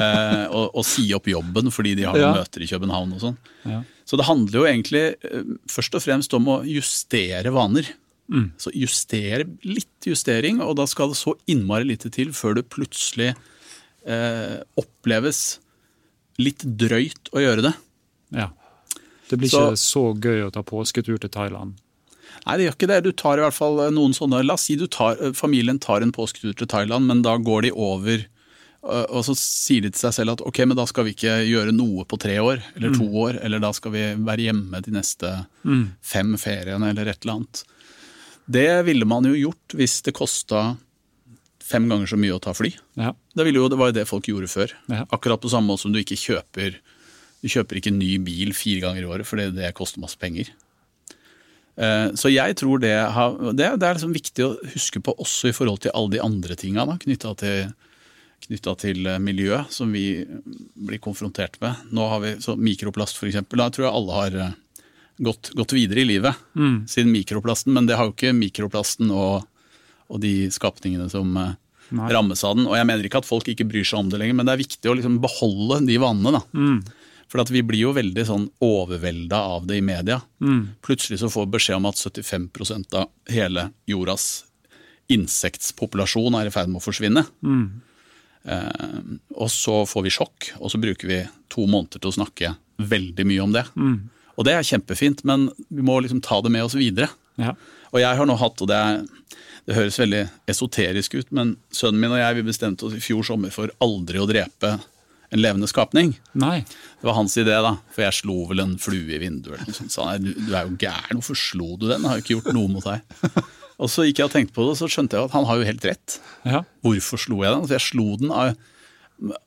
Eh, og, og si opp jobben fordi de har Ja. møter i København og sånn. Ja. Så det handler jo egentlig eh, først og fremst om å justere vaner. Så justere, litt justering, og da skal det så innmari lite til før det plutselig eh, oppleves litt drøyt å gjøre det. Ja. Det blir Så- ikke så gøy å ta påsketur til Thailand. Nei, det gjør ikke det. Du tar i hvert fall eh, noen sånne La oss si du tar, eh, familien tar en påsketur til Thailand, men da går de over og så sier de til seg selv at ok, men da skal vi ikke gjøre noe på tre år eller to år, eller da skal vi være hjemme de neste fem feriene eller et eller annet. Det ville man jo gjort hvis det kosta fem ganger så mye å ta fly. Ja. Det, ville jo, det var jo det folk gjorde før. Ja. Akkurat på samme måte som du ikke kjøper Du kjøper ikke ny bil fire ganger i året fordi det koster masse penger. Eh, Så jeg tror det, har, det, det er liksom viktig å huske på også i forhold til alle de andre tinga knytta til, knyttet til miljøet miljø som vi blir konfrontert med. Nå har vi så Mikroplast, eksempel. Da tror jeg alle har eh, gått, gått videre i livet siden mikroplasten, men det har jo ikke mikroplasten og, og de skapningene som eh, Nei. rammes av den. Og jeg mener ikke at folk ikke bryr seg om det lenger, men det er viktig å liksom beholde de vanene. da. For at vi blir jo veldig sånn overvelda av det i media. Plutselig så får vi beskjed om at 75 av hele jordas insektpopulasjon er i ferd med å forsvinne. Eh, og så får vi sjokk, og så bruker vi to måneder til å snakke veldig mye om det. Og det er kjempefint, men vi må liksom ta det med oss videre. Ja. Og jeg har nå hatt, og det, er, det høres veldig esoterisk ut, men sønnen min og jeg vi bestemte oss i fjor sommer for aldri å drepe en levende skapning. Nei. Det var hans idé, da, for jeg slo vel en flue i vinduet. eller noe sånt. Så han, du, du er jo gæren, hvorfor slo du den? Jeg har jo ikke gjort noe mot deg. Og så gikk jeg og tenkte på det, og så skjønte jeg at han har jo helt rett. Ja. Hvorfor slo jeg den? For jeg slo den av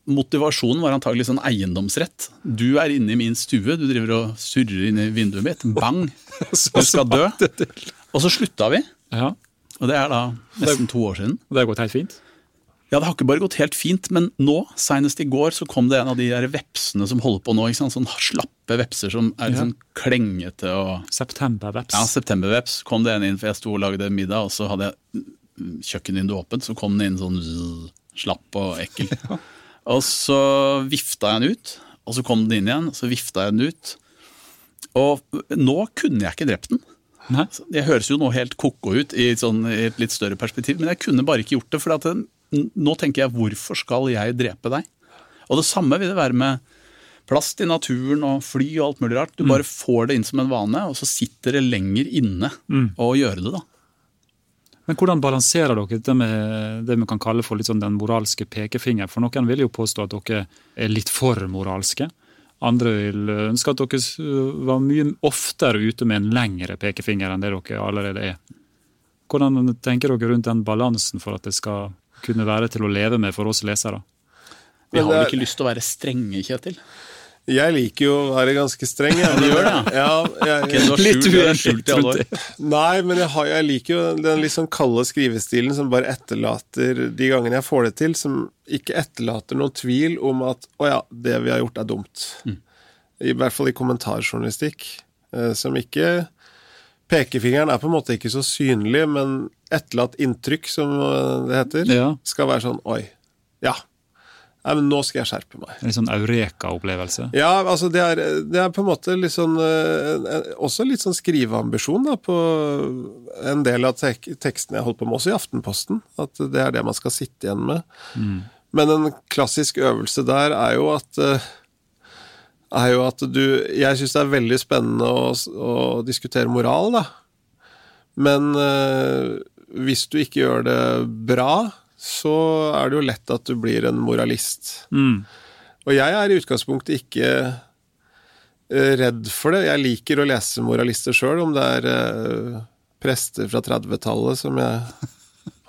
Motivasjonen var antagelig sånn eiendomsrett. Du er inne i min stue, du driver og surrer inn i vinduet mitt. Bang! [LAUGHS] Du skal dø. Og så slutta vi. ja. Og det er da nesten to år siden. Det har gått helt fint? Ja, det har ikke bare gått helt fint, men nå, senest i går, så kom det en av de der vepsene som holder på nå. ikke sant? Sånn slappe vepser som er liksom klengete og Septemberveps. Ja, septemberveps. Kom det en inn, for jeg sto og lagde middag, og så hadde jeg kjøkkenvinduet åpent, så kom den inn sånn zzz, slapp og ekkel. [LAUGHS] Og så vifta jeg den ut, Og så kom den inn igjen, så vifta jeg den ut. Og nå kunne jeg ikke drept den. Nei. Jeg høres jo nå helt ko-ko ut i, sånn, i et litt større perspektiv, men jeg kunne bare ikke gjort det. For at den, nå tenker jeg hvorfor skal jeg drepe deg? Og det samme vil det være med plast i naturen og fly og alt mulig rart. Du bare får det inn som en vane, og så sitter det lenger inne å gjøre det, da. Men hvordan balanserer dere dette med det vi kan kalle for sånn den moralske pekefinger? For noen vil jo påstå at dere er litt for moralske. Andre vil ønske at dere var mye oftere ute med en lengre pekefinger enn det dere allerede er. Hvordan tenker dere rundt den balansen for at det skal kunne være til å leve med for oss lesere? Vi har vel ikke lyst til å være strenge, Kjetil? Jeg liker jo å være ganske streng. Jeg. Du gjør det, ja? [LAUGHS] jeg, jeg, du Litt har i alle år. Nei, men jeg, har, jeg liker jo den litt sånn kalde skrivestilen som bare etterlater de gangene jeg får det til, som ikke etterlater noen tvil om at å ja, det vi har gjort er dumt. I hvert fall i kommentarjournalistikk. eh, Som ikke Pekefingeren er på en måte ikke så synlig, men etterlatt inntrykk, som eh, det heter, Ja. skal være sånn oi, ja. Nei, men nå skal jeg skjerpe meg. En sånn eureka-opplevelse. Ja, altså det er, det er på en måte litt sånn eh, Også litt sånn skriveambisjon da, på en del av tek tekstene jeg holdt på med, også i Aftenposten. At det er det man skal sitte igjen med. Men en klassisk øvelse der er jo at eh, er jo at du Jeg syns det er veldig spennende å, å diskutere moral, da. Men eh, hvis du ikke gjør det bra, så er det jo lett at du blir en moralist. Mm. Og jeg er i utgangspunktet ikke eh, redd for det. Jeg liker å lese moralister sjøl, om det er eh, prester fra 30-tallet som jeg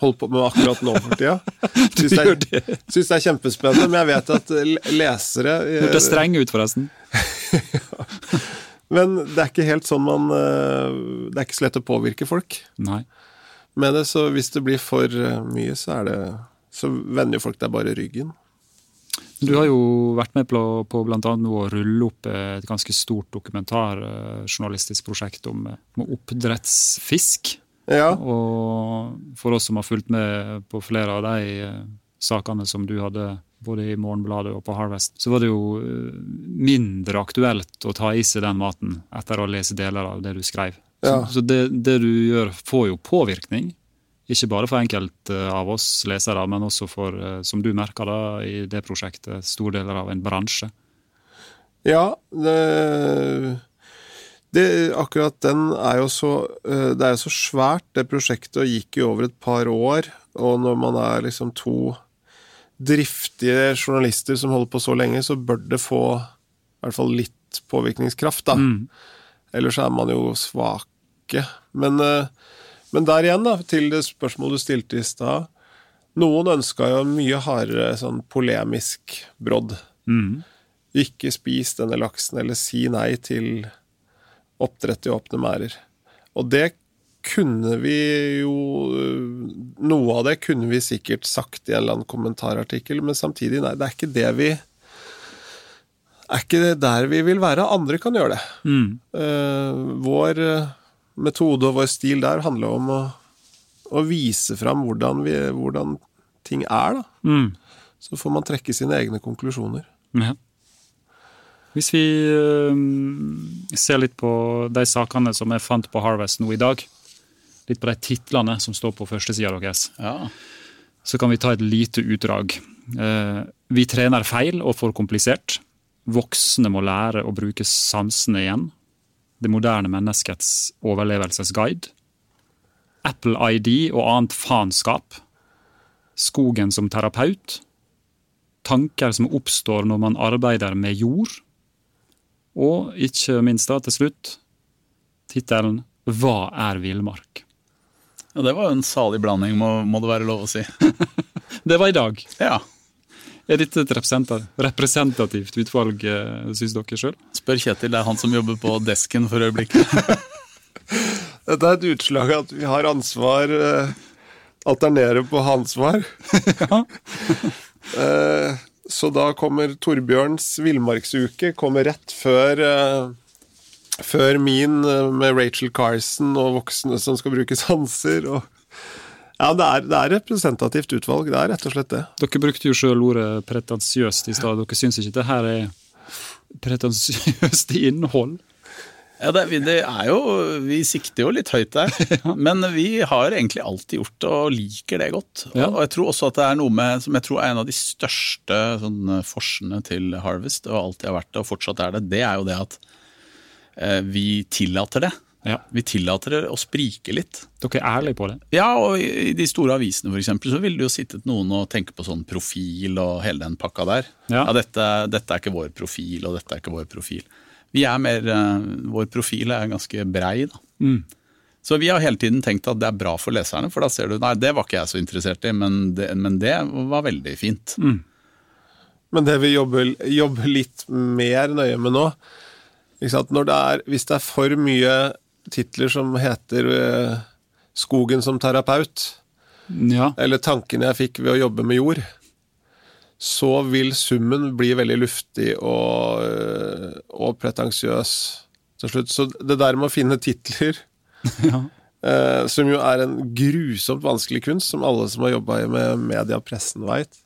holder på med akkurat nå for tida. [LAUGHS] Syns det, er- syns det er kjempespennende, men jeg vet at eh, lesere eh, Hørtes streng ut, forresten. [LAUGHS] Men det er ikke helt sånn man eh, Det er ikke så lett å påvirke folk Nei. med det, så hvis det blir for eh, mye, så er det Så vender jo folk deg bare ryggen. Du har jo vært med på, på annet å rulle opp et ganske stort dokumentarjournalistisk prosjekt om, om oppdrettsfisk. Ja. Og for oss som har fulgt med på flere av de eh, sakene som du hadde både i Morgenbladet og på Harvest, så var det jo eh, mindre aktuelt å ta i seg den maten etter å lese deler av det du skrev. Ja. Så, så det, det du gjør, får jo påvirkning. Ikke bare for enkelte av oss lesere, men også for, eh, som du merker da, i det prosjektet, store deler av en bransje. Ja, det, det, akkurat den er jo så eh, Det er jo så svært, det prosjektet, gikk jo over et par år. Og når man er liksom to driftige journalister som holder på så lenge, så bør det få i hvert fall litt påvirkningskraft, da. Mm. Ellers er man jo svake. Men, eh, men der igjen, da, til det spørsmålet du stilte i stad. Noen ønska jo mye hardere sånn polemisk brodd. Mm. Ikke spis denne laksen, eller si nei til oppdrett i åpne merder. Og det kunne vi jo Noe av det kunne vi sikkert sagt i en eller annen kommentarartikkel, men samtidig, nei, det er ikke det vi er ikke det der vi vil være. Andre kan gjøre det. Mm. Uh, vår eh, metode og vår stil der handler om å, å vise fram hvordan, vi, hvordan ting er, da. Mm. Så får man trekke sine egne konklusjoner. Ja. Hvis vi eh, ser litt på de sakene som jeg fant på Harvest nå i dag, litt på de titlene som står på førstesida deres, Ja. så kan vi ta et lite utdrag. Eh, vi trener feil og for komplisert. Voksne må lære å bruke sansene igjen. Det moderne menneskets overlevelsesguide. Apple ID og annet faenskap. Skogen som terapeut. Tanker som oppstår når man arbeider med jord. Og ikke minst da, til slutt, tittelen Hva er villmark? ja, det var jo en salig blanding, må, må det være lov å si. [LAUGHS] Det var i dag. Ja. Eh, Er dette et representativt utvalg, eh, syns dere sjøl? Spør Kjetil, det er han som jobber på desken for øyeblikket. [LAUGHS] Dette er et utslag av at vi har ansvar Alternerer på ansvar. [LAUGHS] eh, så da kommer Torbjørns villmarksuke kommer rett før eh, Før min eh, med Rachel Carson og voksne som skal bruke sanser. Og, ja, det er, det er representativt utvalg. Det er rett og slett det. Dere brukte jo sjøl ordet pretensiøst i stad. Dere syns ikke det her er pretensiøst innhold. Ja, det, det er jo Vi sikter jo litt høyt der. [LAUGHS] Men vi har egentlig alltid gjort det, og liker det godt. Ja. Og jeg tror også at det er noe med som jeg tror er en av de største sånn, forsene til Harvest, og alltid har vært det, og fortsatt er det, det er jo det at eh, vi tillater det. Ja. Vi tillater det å sprike litt. Dere er ærlige på det. Ja, og i de store avisene for eksempel, så ville det jo sittet noen og tenke på sånn profil og hele den pakka der. Ja. dette, dette er ikke vår profil, og dette er ikke vår profil. Vi er mer, eh, Vår profil er ganske brei, da. Mm. Så vi har hele tiden tenkt at det er bra for leserne, for da ser du nei, det var ikke jeg så interessert i, men det, men det var veldig fint. Men det vi jobber, jobber litt mer nøye med nå ikke sant? Når det er, Hvis det er for mye titler som heter eh, 'Skogen som terapeut', Ja. eller 'Tankene jeg fikk ved å jobbe med jord', så vil summen bli veldig luftig og, eh, og pretensiøs til slutt. Så det der med å finne titler [LAUGHS] Ja. eh, som jo er en grusomt vanskelig kunst, som alle som har jobba med media og pressen veit.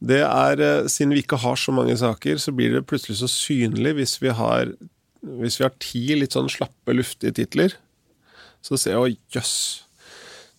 Det er, eh, Siden vi ikke har så mange saker, så blir det plutselig så synlig hvis vi har, hvis vi har ti litt sånn slappe, luftige titler. Så ser jeg å jøss.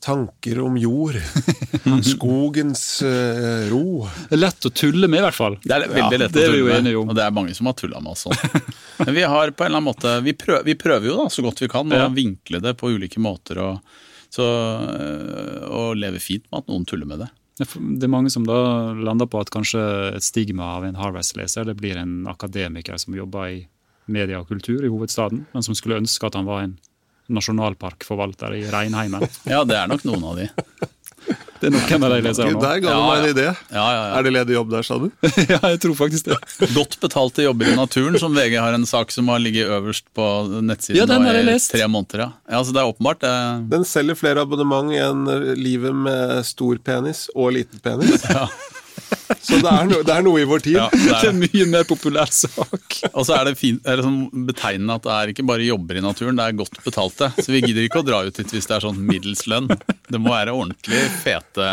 Tanker om jord. [LAUGHS] Skogens uh, ro. Det er lett å tulle med, i hvert fall. Det er veldig lett det å tulle med, og det er mange som har tulla med oss sånn. Men vi har på en eller annen måte, vi prøver, vi prøver jo da så godt vi kan å Ja. vinkle det på ulike måter, og, så, øh, og leve fint med at noen tuller med det. Det det er mange som da lander på at kanskje et stigma av en Harvest-leser det blir en akademiker som jobber i media og kultur i hovedstaden, men som skulle ønske at han var en nasjonalparkforvalter i Reinheimen. [LAUGHS] Ja, det er nok noen av de. Det er noen av de leserne nå. Der ga du Ja, meg en ja. idé. Ja, ja, ja. Er det ledig jobb der, sa du? [LAUGHS] ja, jeg tror faktisk det. Godt betalte jobber i naturen, som VG har en sak som har ligget øverst på nettsiden Ja, den har jeg i lest. tre måneder. Ja. ja, altså det er åpenbart. Det, Den selger flere abonnement enn livet med stor penis og liten penis. [LAUGHS] Ja. Så det er, no, det er noe i vår tid. ja, det Det er er en mye mer populær sak. Og så er det, fin, er det sånn betegnende at det er ikke bare jobber i naturen, det er godt betalte. Så vi gidder ikke å dra ut hit hvis det er sånn middels lønn. Det må være ordentlig fete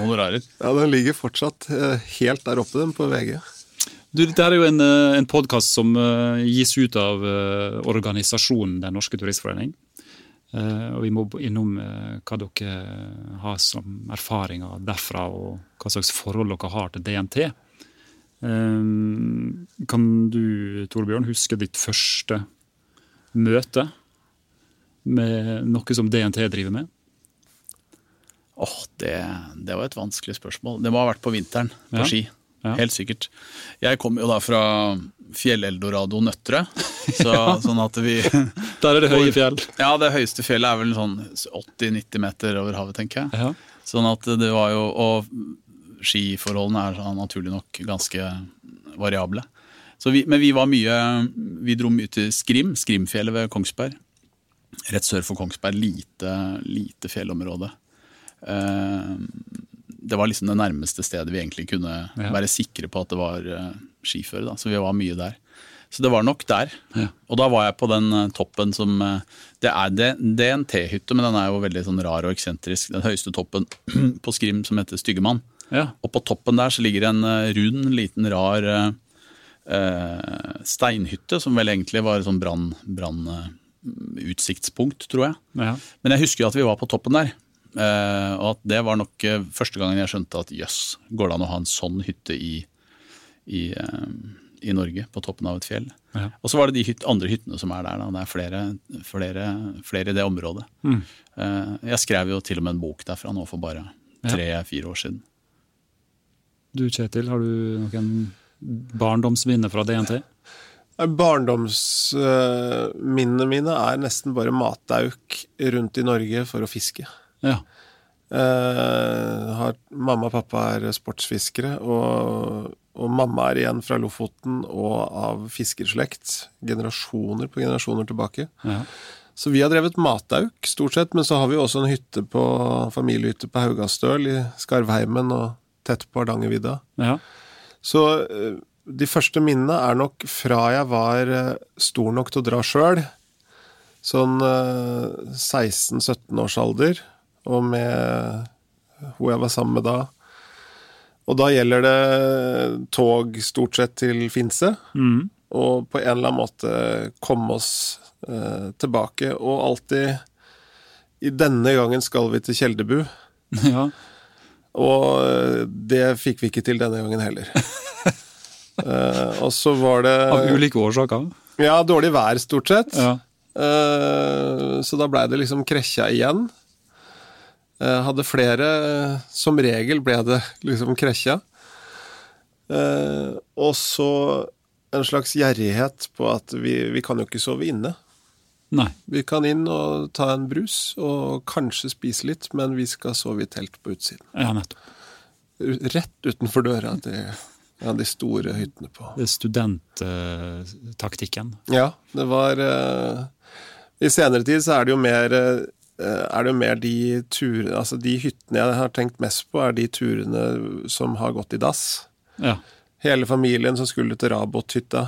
honorarer. Ja, Den ligger fortsatt eh, helt der oppe, den, på VG. Du, dette er jo en, eh, en podkast som eh, gis ut av organisasjonen Den norske turistforening. Eh, og vi må innom eh, hva dere har som erfaringer derfra, og hva slags forhold dere har til DNT. Eh, kan du, Torbjørn, huske ditt første møte med noe som DNT driver med? Åh, det, det var et vanskelig spørsmål. Det må ha vært på vinteren, på Ja. ski. Ja. Helt sikkert. Jeg kommer jo da fra Fjell-Eldorado Nøtterøy, [LAUGHS] så, sånn at vi [LAUGHS] Der er det høye fjell. Ja, det høyeste fjellet er vel sånn 80-90 meter over havet, tenker jeg. Ja. Sånn at det var jo Og skiforholdene er naturlig nok ganske variable. Så vi, men vi var mye Vi dro mye til Skrim, Skrimfjellet ved Kongsberg. Rett sør for Kongsberg. Lite, lite fjellområde. Eh, det var liksom det nærmeste stedet vi egentlig kunne Ja. være sikre på at det var eh, skiføre. Da. Så vi var mye der. Så det var nok der. Ja. Og da var jeg på den eh, toppen som eh, Det er det, det er en T-hytte, men den er jo veldig sånn rar og eksentrisk. Den høyeste toppen [CLEARS THROAT] på Skrim som heter Styggemann. Ja. Og på toppen der så ligger en rund, liten, rar eh, steinhytte, som vel egentlig var sånn brann- brannutsiktspunkt, tror jeg. ja. Men jeg husker jo at vi var på toppen der. Eh, og at det var nok eh, første gangen jeg skjønte at jøss, går det an å ha en sånn hytte i, i, eh, i Norge, på toppen av et fjell? Ja. Og så var det de hyt, andre hyttene som er der. Da. Det er flere, flere, flere i det området. Mm. Eh, jeg skrev jo til og med en bok derfra nå for bare tre-fire år siden. Du Kjetil, har du noen barndomsminner fra DNT? Barndomsminnene mine er nesten bare matauk rundt i Norge for å fiske. Ja. Eh, har, mamma og pappa er sportsfiskere, og, og mamma er igjen fra Lofoten og av fiskerslekt. Generasjoner på generasjoner tilbake. ja. Så vi har drevet matauk, stort sett, men så har vi også en hytte på, familiehytte på Haugastøl i Skarvheimen og tett på Hardangervidda. ja. Så eh, de første minnene er nok fra jeg var eh, stor nok til å dra sjøl. Sånn eh, 16-17 års alder, og med hun jeg var sammen med da. Og da gjelder det tog stort sett til Finse. Mm. og på en eller annen måte komme oss eh, tilbake. Og alltid I denne gangen skal vi til Kjeldebu. [LAUGHS] Ja. Og eh, det fikk vi ikke til denne gangen heller. [LAUGHS] Eh, og så var det Av ulike årsaker. Ja, dårlig vær, stort sett. Ja. Eh, så da blei det liksom Krekkja igjen. Eh, hadde flere Som regel ble det liksom Krekja. Eh, og så en slags gjerrighet på at vi, vi kan jo ikke sove inne. Nei. Vi kan inn og ta en brus og kanskje spise litt, men vi skal sove i telt på utsiden. Ja, nettopp. Rett utenfor døra til ja, de store hyttene på Det er studenttaktikken. Ja, det var eh, I senere tid så er det jo mer eh, er det jo mer de turene Altså de hyttene jeg har tenkt mest på, er de turene som har gått i dass. Ja. Hele familien som skulle til Rabot-hytta.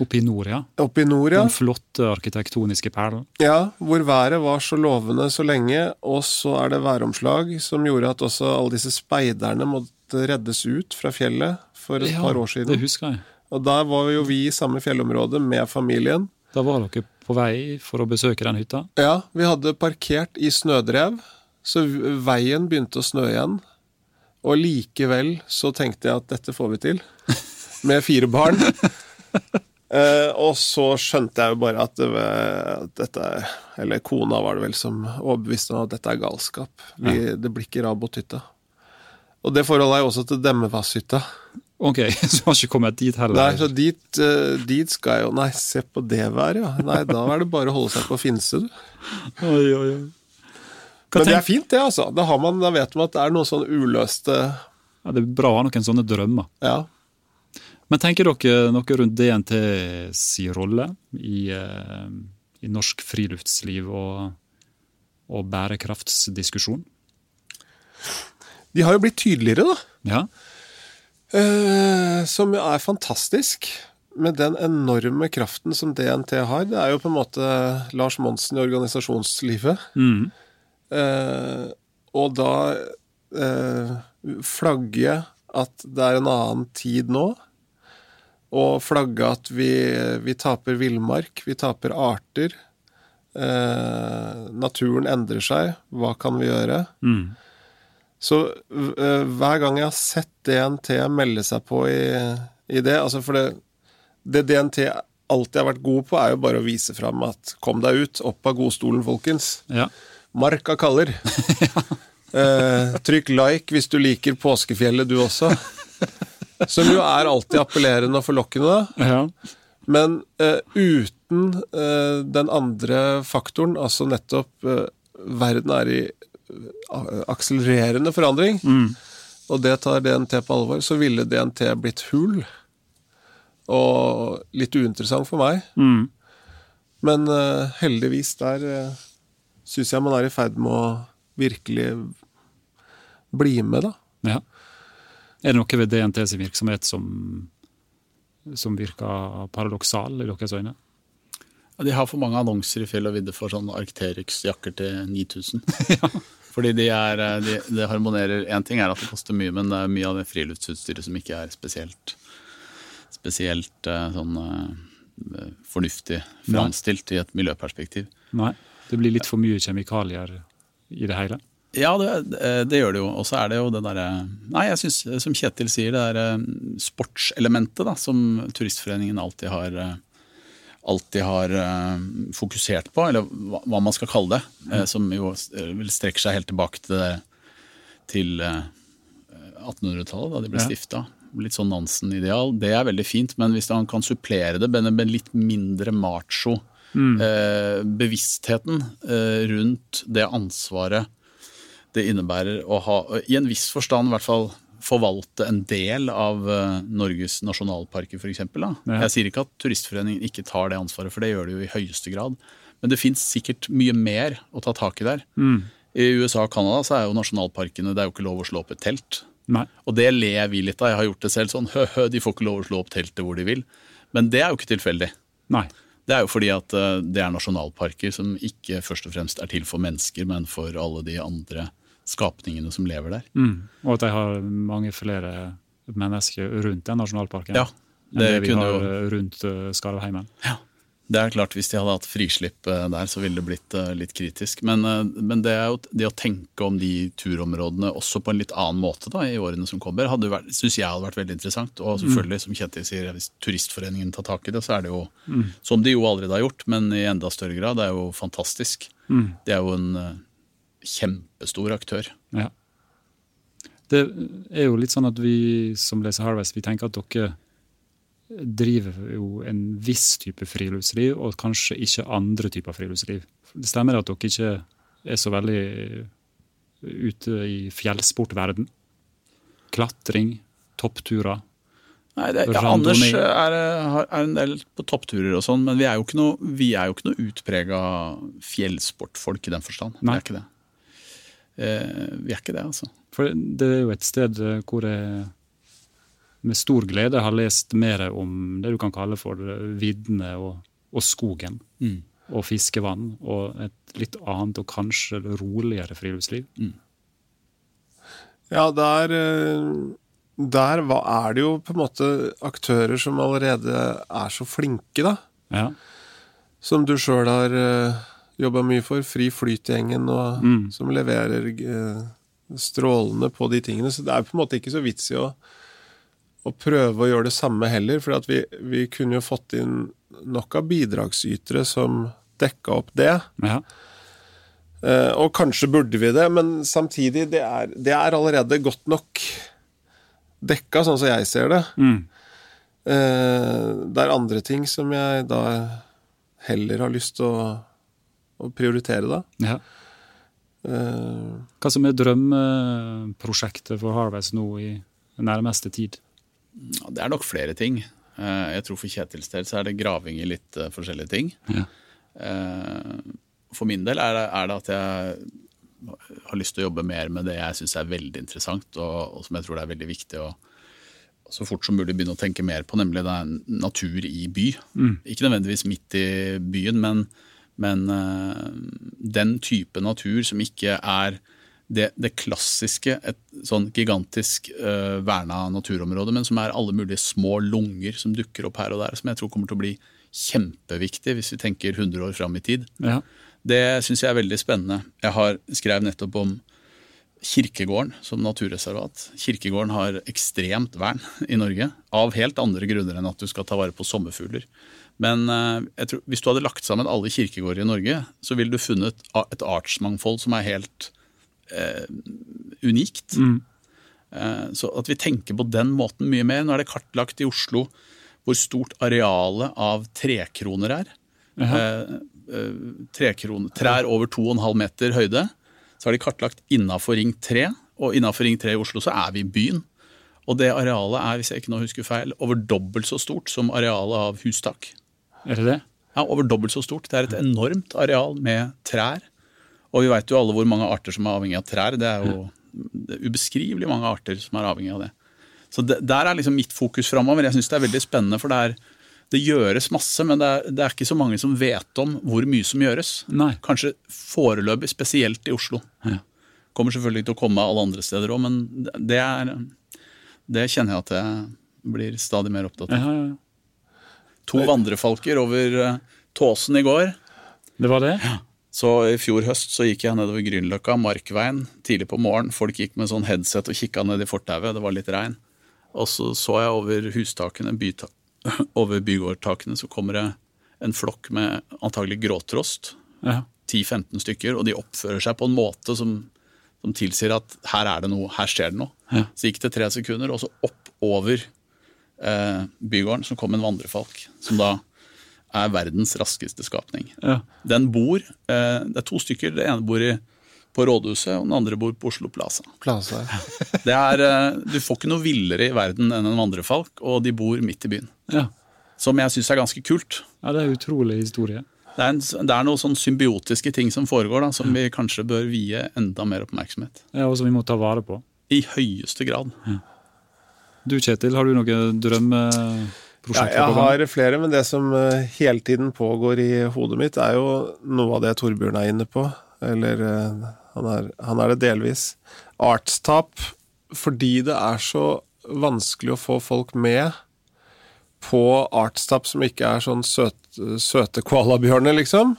Oppe i nord, ja. Oppe i nord, ja. Den flotte arkitektoniske perlen. ja. Hvor været var så lovende så lenge, og så er det væromslag som gjorde at også alle disse speiderne måtte reddes ut fra fjellet for et par år siden. det husker jeg. Og der var jo vi i samme fjellområde med familien. Da var dere på vei for å besøke den hytta. Ja, vi hadde parkert i snødrev, så veien begynte å snø igjen. Og likevel så tenkte jeg at dette får vi til, [LAUGHS] med fire barn. Eh, og så skjønte jeg jo bare at, det, var- at dette Eller kona var det vel som overbeviste meg at dette er galskap. Vi, Det blir ikke Rabot-hytta. Og det forholdet er jo også til Demmevasshytta. Ok, [LAUGHS] så har ikke kommet dit heller. Nei, så dit, uh, dit skal jeg jo Nei, se på det været, ja. Nei, da er det bare å holde seg på Finse, du. Oi, oi, oi. Men det er fint, det, altså. Da, har man, da vet man at det er noen sånn uløste ja, det er bra å ha noen sånne drømmer. Ja. Men tenker dere noe rundt DNT si rolle i, uh, i norsk friluftsliv og, og bærekraftsdiskusjon? De har jo blitt tydeligere, da. Ja. Eh, som jo er fantastisk. Med den enorme kraften som DNT har. Det er jo på en måte Lars Monsen i organisasjonslivet. Mm. Eh, og da eh, flagge at det er en annen tid nå. Og flagge at vi, vi taper villmark, vi taper arter. Eh, naturen endrer seg. Hva kan vi gjøre? Mm. Så eh, hver gang jeg har sett DNT melde seg på i, i det altså For det, det DNT alltid har vært god på, er jo bare å vise fram at 'kom deg ut, opp av godstolen, folkens'. Ja. Marka kaller. [LAUGHS] eh, trykk like hvis du liker Påskefjellet, du også. Som jo er alltid appellerende og forlokkende, ja. Men eh, uten eh, den andre faktoren, altså nettopp eh, verden er i akselererende forandring, og det tar DNT på alvor, så ville DNT blitt hul. Og litt uinteressant for meg. Mm. Men uh, heldigvis der uh, syns jeg man er i ferd med å virkelig bli med, da. ja. Er det noe ved DNT sin virksomhet som, som virker paradoksal i deres øyne? Ja, De har for mange annonser i fjell og vidde for sånn Arcterix-jakker til [LAUGHS] 9000. Fordi de er, eh, de, det harmonerer Én ting er at det koster mye, men det er mye av det friluftsutstyret som ikke er spesielt spesielt eh, sånn eh, fornuftig framstilt i et miljøperspektiv. Nei. Det blir litt for mye kjemikalier i det hele. Ja, det, det- det gjør det jo. Og så er det jo det derre Nei, jeg syns, som Kjetil sier, det derre sportselementet da, som Turistforeningen alltid har alltid har eh, fokusert på, eller hva, man skal kalle det. eh, som jo vil strekke seg helt tilbake til, til eh, 1800-tallet, da de ble Ja. stifta. Litt sånn Nansen-ideal. Det er veldig fint, men hvis man kan supplere det med en litt mindre macho eh, bevisstheten eh, rundt det ansvaret det innebærer å ha, i en viss forstand i hvert fall, forvalte en del av eh, Norges nasjonalparker, f.eks. Ja. Jeg sier ikke at Turistforeningen ikke tar det ansvaret, for det gjør det jo i høyeste grad. Men det fins sikkert mye mer å ta tak i der. I USA og Canada så er jo nasjonalparkene det er jo ikke lov å slå opp et telt. Nei. Og det ler vi litt av. Jeg har gjort det selv sånn [LAUGHS] hø-hø, de får ikke lov å slå opp teltet hvor de vil. Men det er jo ikke tilfeldig. Nei. Det er jo fordi at eh, det er nasjonalparker som ikke først og fremst er til for mennesker, men for alle de andre skapningene som lever der. Mm. Og at de har mange flere mennesker rundt den nasjonalparken. Ja, enn det, Det vi har jo- eh, rundt Skarvheimen. Ja. Det er klart, Hvis de hadde hatt frislipp eh, der, så ville det blitt eh, litt kritisk. Men, eh, men det, det å tenke om de turområdene også på en litt annen måte da, i årene som kommer, syns jeg hadde vært veldig interessant. Og selvfølgelig, som Kjetil sier, hvis Turistforeningen tar tak i det, så er det jo som de jo allerede har gjort, men i enda større grad. Det er jo fantastisk. Det er jo en eh, kjempestor aktør. Ja. Det er jo litt sånn at vi som leser Harvest, vi tenker at dere driver jo en viss type friluftsliv, og kanskje ikke andre typer friluftsliv. Det stemmer at dere ikke er så veldig ute i fjellsportverden? Klatring, toppturer? Nei, det, ja, Anders er, er en del på toppturer og sånn, men vi er jo ikke noe, vi jo ikke noe utprega fjellsportfolk i den forstand. Nei. Det er ikke det. Eh, vi er ikke det, altså. For det er jo et sted eh, hvor jeg med stor glede har lest mer om det du kan kalle for viddene og, og skogen. Og fiskevann, og et litt annet og kanskje roligere friluftsliv. Ja, der, eh, der er det jo på en måte aktører som allerede er så flinke, da. Ja. Som du sjøl har jobba mye for. Fri Flyt-gjengen, Mm. som leverer eh, strålende på de tingene. Så det er på en måte ikke så vits i å, å prøve å gjøre det samme heller. For at vi, vi kunne jo fått inn nok av bidragsytere som dekka opp det. ja. Eh, og kanskje burde vi det, men samtidig, det er, det er allerede godt nok dekka, sånn som jeg ser det. Mm. Eh, det er andre ting som jeg da heller har lyst til å, å prioritere, da. ja. Uh, Hva som er drømmeprosjektet for Harvest nå i nærmeste tid? Det er nok flere ting. Uh, jeg tror for Kjetils del så er det graving i litt uh, forskjellige ting. Ja. Eh, For min del er det, er det at jeg har lyst til å jobbe mer med det jeg syns er veldig interessant, og, og som jeg tror det er veldig viktig å så fort som mulig begynne å tenke mer på, nemlig det er natur i by. Ikke nødvendigvis midt i byen, men, men eh, den type natur som ikke er det, det klassiske, et sånn gigantisk uh, verna naturområde, men som er alle mulige små lunger som dukker opp her og der, som jeg tror kommer til å bli kjempeviktig hvis vi tenker 100 år fram i tid. Ja. Det syns jeg er veldig spennende. Jeg har skrev nettopp om Kirkegården som naturreservat. Kirkegården har ekstremt vern i Norge, av helt andre grunner enn at du skal ta vare på sommerfugler. Men eh, tror, hvis du hadde lagt sammen alle kirkegårder i Norge, så ville du funnet et artsmangfold som er helt eh, unikt. Eh, så at vi tenker på den måten mye mer. Nå er det kartlagt i Oslo hvor stort arealet av trekroner er. Eh, eh, trekroner, trær over 2,5 meter høyde. Så er de kartlagt innafor Ring 3, og innafor Ring 3 i Oslo så er vi i byen. Og det arealet er, hvis jeg ikke nå husker feil, over dobbelt så stort som arealet av hustak. Er det det? Ja, over dobbelt så stort. Det er et enormt areal med trær. Og vi veit jo alle hvor mange arter som er avhengig av trær. Det er jo det er ubeskrivelig mange arter som er avhengig av det. Så det, der er liksom mitt fokus framover. Jeg syns det er veldig spennende, for det, er, det gjøres masse, men det er, det er ikke så mange som vet om hvor mye som gjøres. Nei. Kanskje foreløpig, spesielt i Oslo. Ja. Kommer selvfølgelig til å komme alle andre steder òg, men det, er, det kjenner jeg at jeg blir stadig mer opptatt av. Ja, ja, ja. To vandrefalker over eh, Tåsen i går. Det var det? Så I fjor høst så gikk jeg nedover Grünerløkka, Markveien, tidlig på morgenen. Folk gikk med sånn headset og kikka ned i fortauet, det var litt regn. Og så så jeg over hustakene, byta [LAUGHS] over bygårdtakene, så kommer det en flokk med antagelig gråtrost. Ja. 10-15 stykker, og de oppfører seg på en måte som, som tilsier at her er det noe, her skjer det noe. Ja. Så gikk det tre sekunder, og så opp over eh, bygården så kom en vandrefalk, som da er verdens raskeste skapning. Ja. Den bor, eh, det er to stykker, det ene bor i, på rådhuset, og den andre bor på Oslo Plaza. Plaza. [LAUGHS] Det er, eh, du får ikke noe villere i verden enn en vandrefalk, og de bor midt i byen. Ja. Som jeg syns er ganske kult. ja, det er en utrolig historie. Det er, en, det er noen sånn symbiotiske ting som foregår, da, som vi kanskje bør vie enda mer oppmerksomhet. Ja, og som vi må ta vare på. I høyeste grad. Du Kjetil, har du noen Ja, drømmeprosjekter jeg har flere, men det som eh, hele tiden pågår i hodet mitt, er jo noe av det Torbjørn er inne på. Eller eh, han er, han er det delvis. Artstap. Fordi det er så vanskelig å få folk med på artstap som ikke er sånn søte, søte koalabjørner, liksom.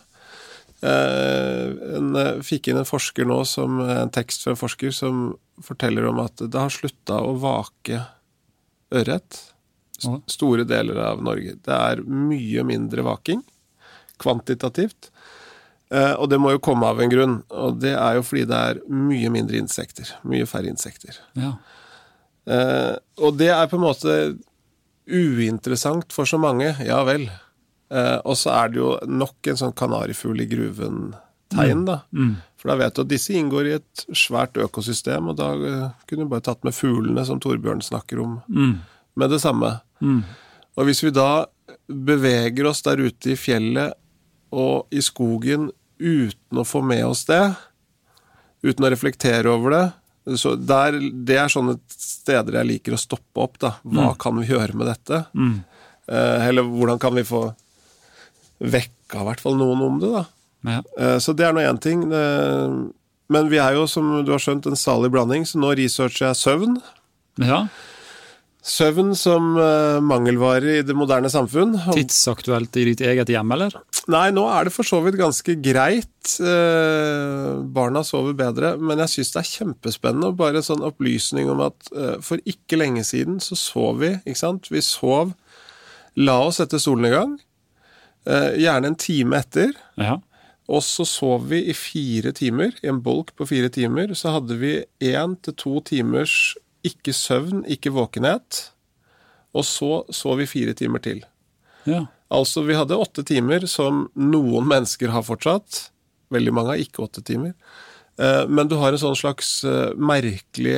Eh, en, eh, fikk inn en forsker nå, som, en tekst fra en forsker, som forteller om at det har slutta å vake ørret. Store deler av Norge. Det er mye mindre vaking, kvantitativt. Eh, og det må jo komme av en grunn, og det er jo fordi det er mye mindre insekter. Mye færre insekter. Ja. Eh, og det er på en måte uinteressant for så mange, ja vel. Eh, og så er det jo nok en sånn kanarifugl i gruven-tegn, da. Mm. For da vet du at disse inngår i et svært økosystem, og da eh, kunne du bare tatt med fuglene, som Torbjørn snakker om, Mm. med det samme. Mm. Og hvis vi da beveger oss der ute i fjellet og i skogen uten å få med oss det, uten å reflektere over det, så der, det er sånne steder jeg liker å stoppe opp. da. Hva kan vi gjøre med dette? Mm. Eh, eller hvordan kan vi få vekka i hvert fall noen om det, da. Ja. Eh, så det er nå én ting. Eh, men vi er jo, som du har skjønt, en salig blanding, så nå researcher jeg søvn. ja. Søvn som eh, mangelvare i det moderne samfunn. Tidsaktuelt i ditt eget hjem, eller? Nei, nå er det for så vidt ganske greit. Barna sover bedre, men jeg syns det er kjempespennende. Bare en sånn opplysning om at for ikke lenge siden så sov vi, ikke sant. Vi sov La oss etter solnedgang. Eh, gjerne en time etter. Ja. Og så sov vi i fire timer, i en bolk på fire timer. Så hadde vi én til to timers ikke søvn, ikke våkenhet. Og så sov vi fire timer til. ja. Altså, vi hadde åtte timer, som noen mennesker har fortsatt. Veldig mange har ikke åtte timer. Eh, Men du har en sånn slags eh, merkelig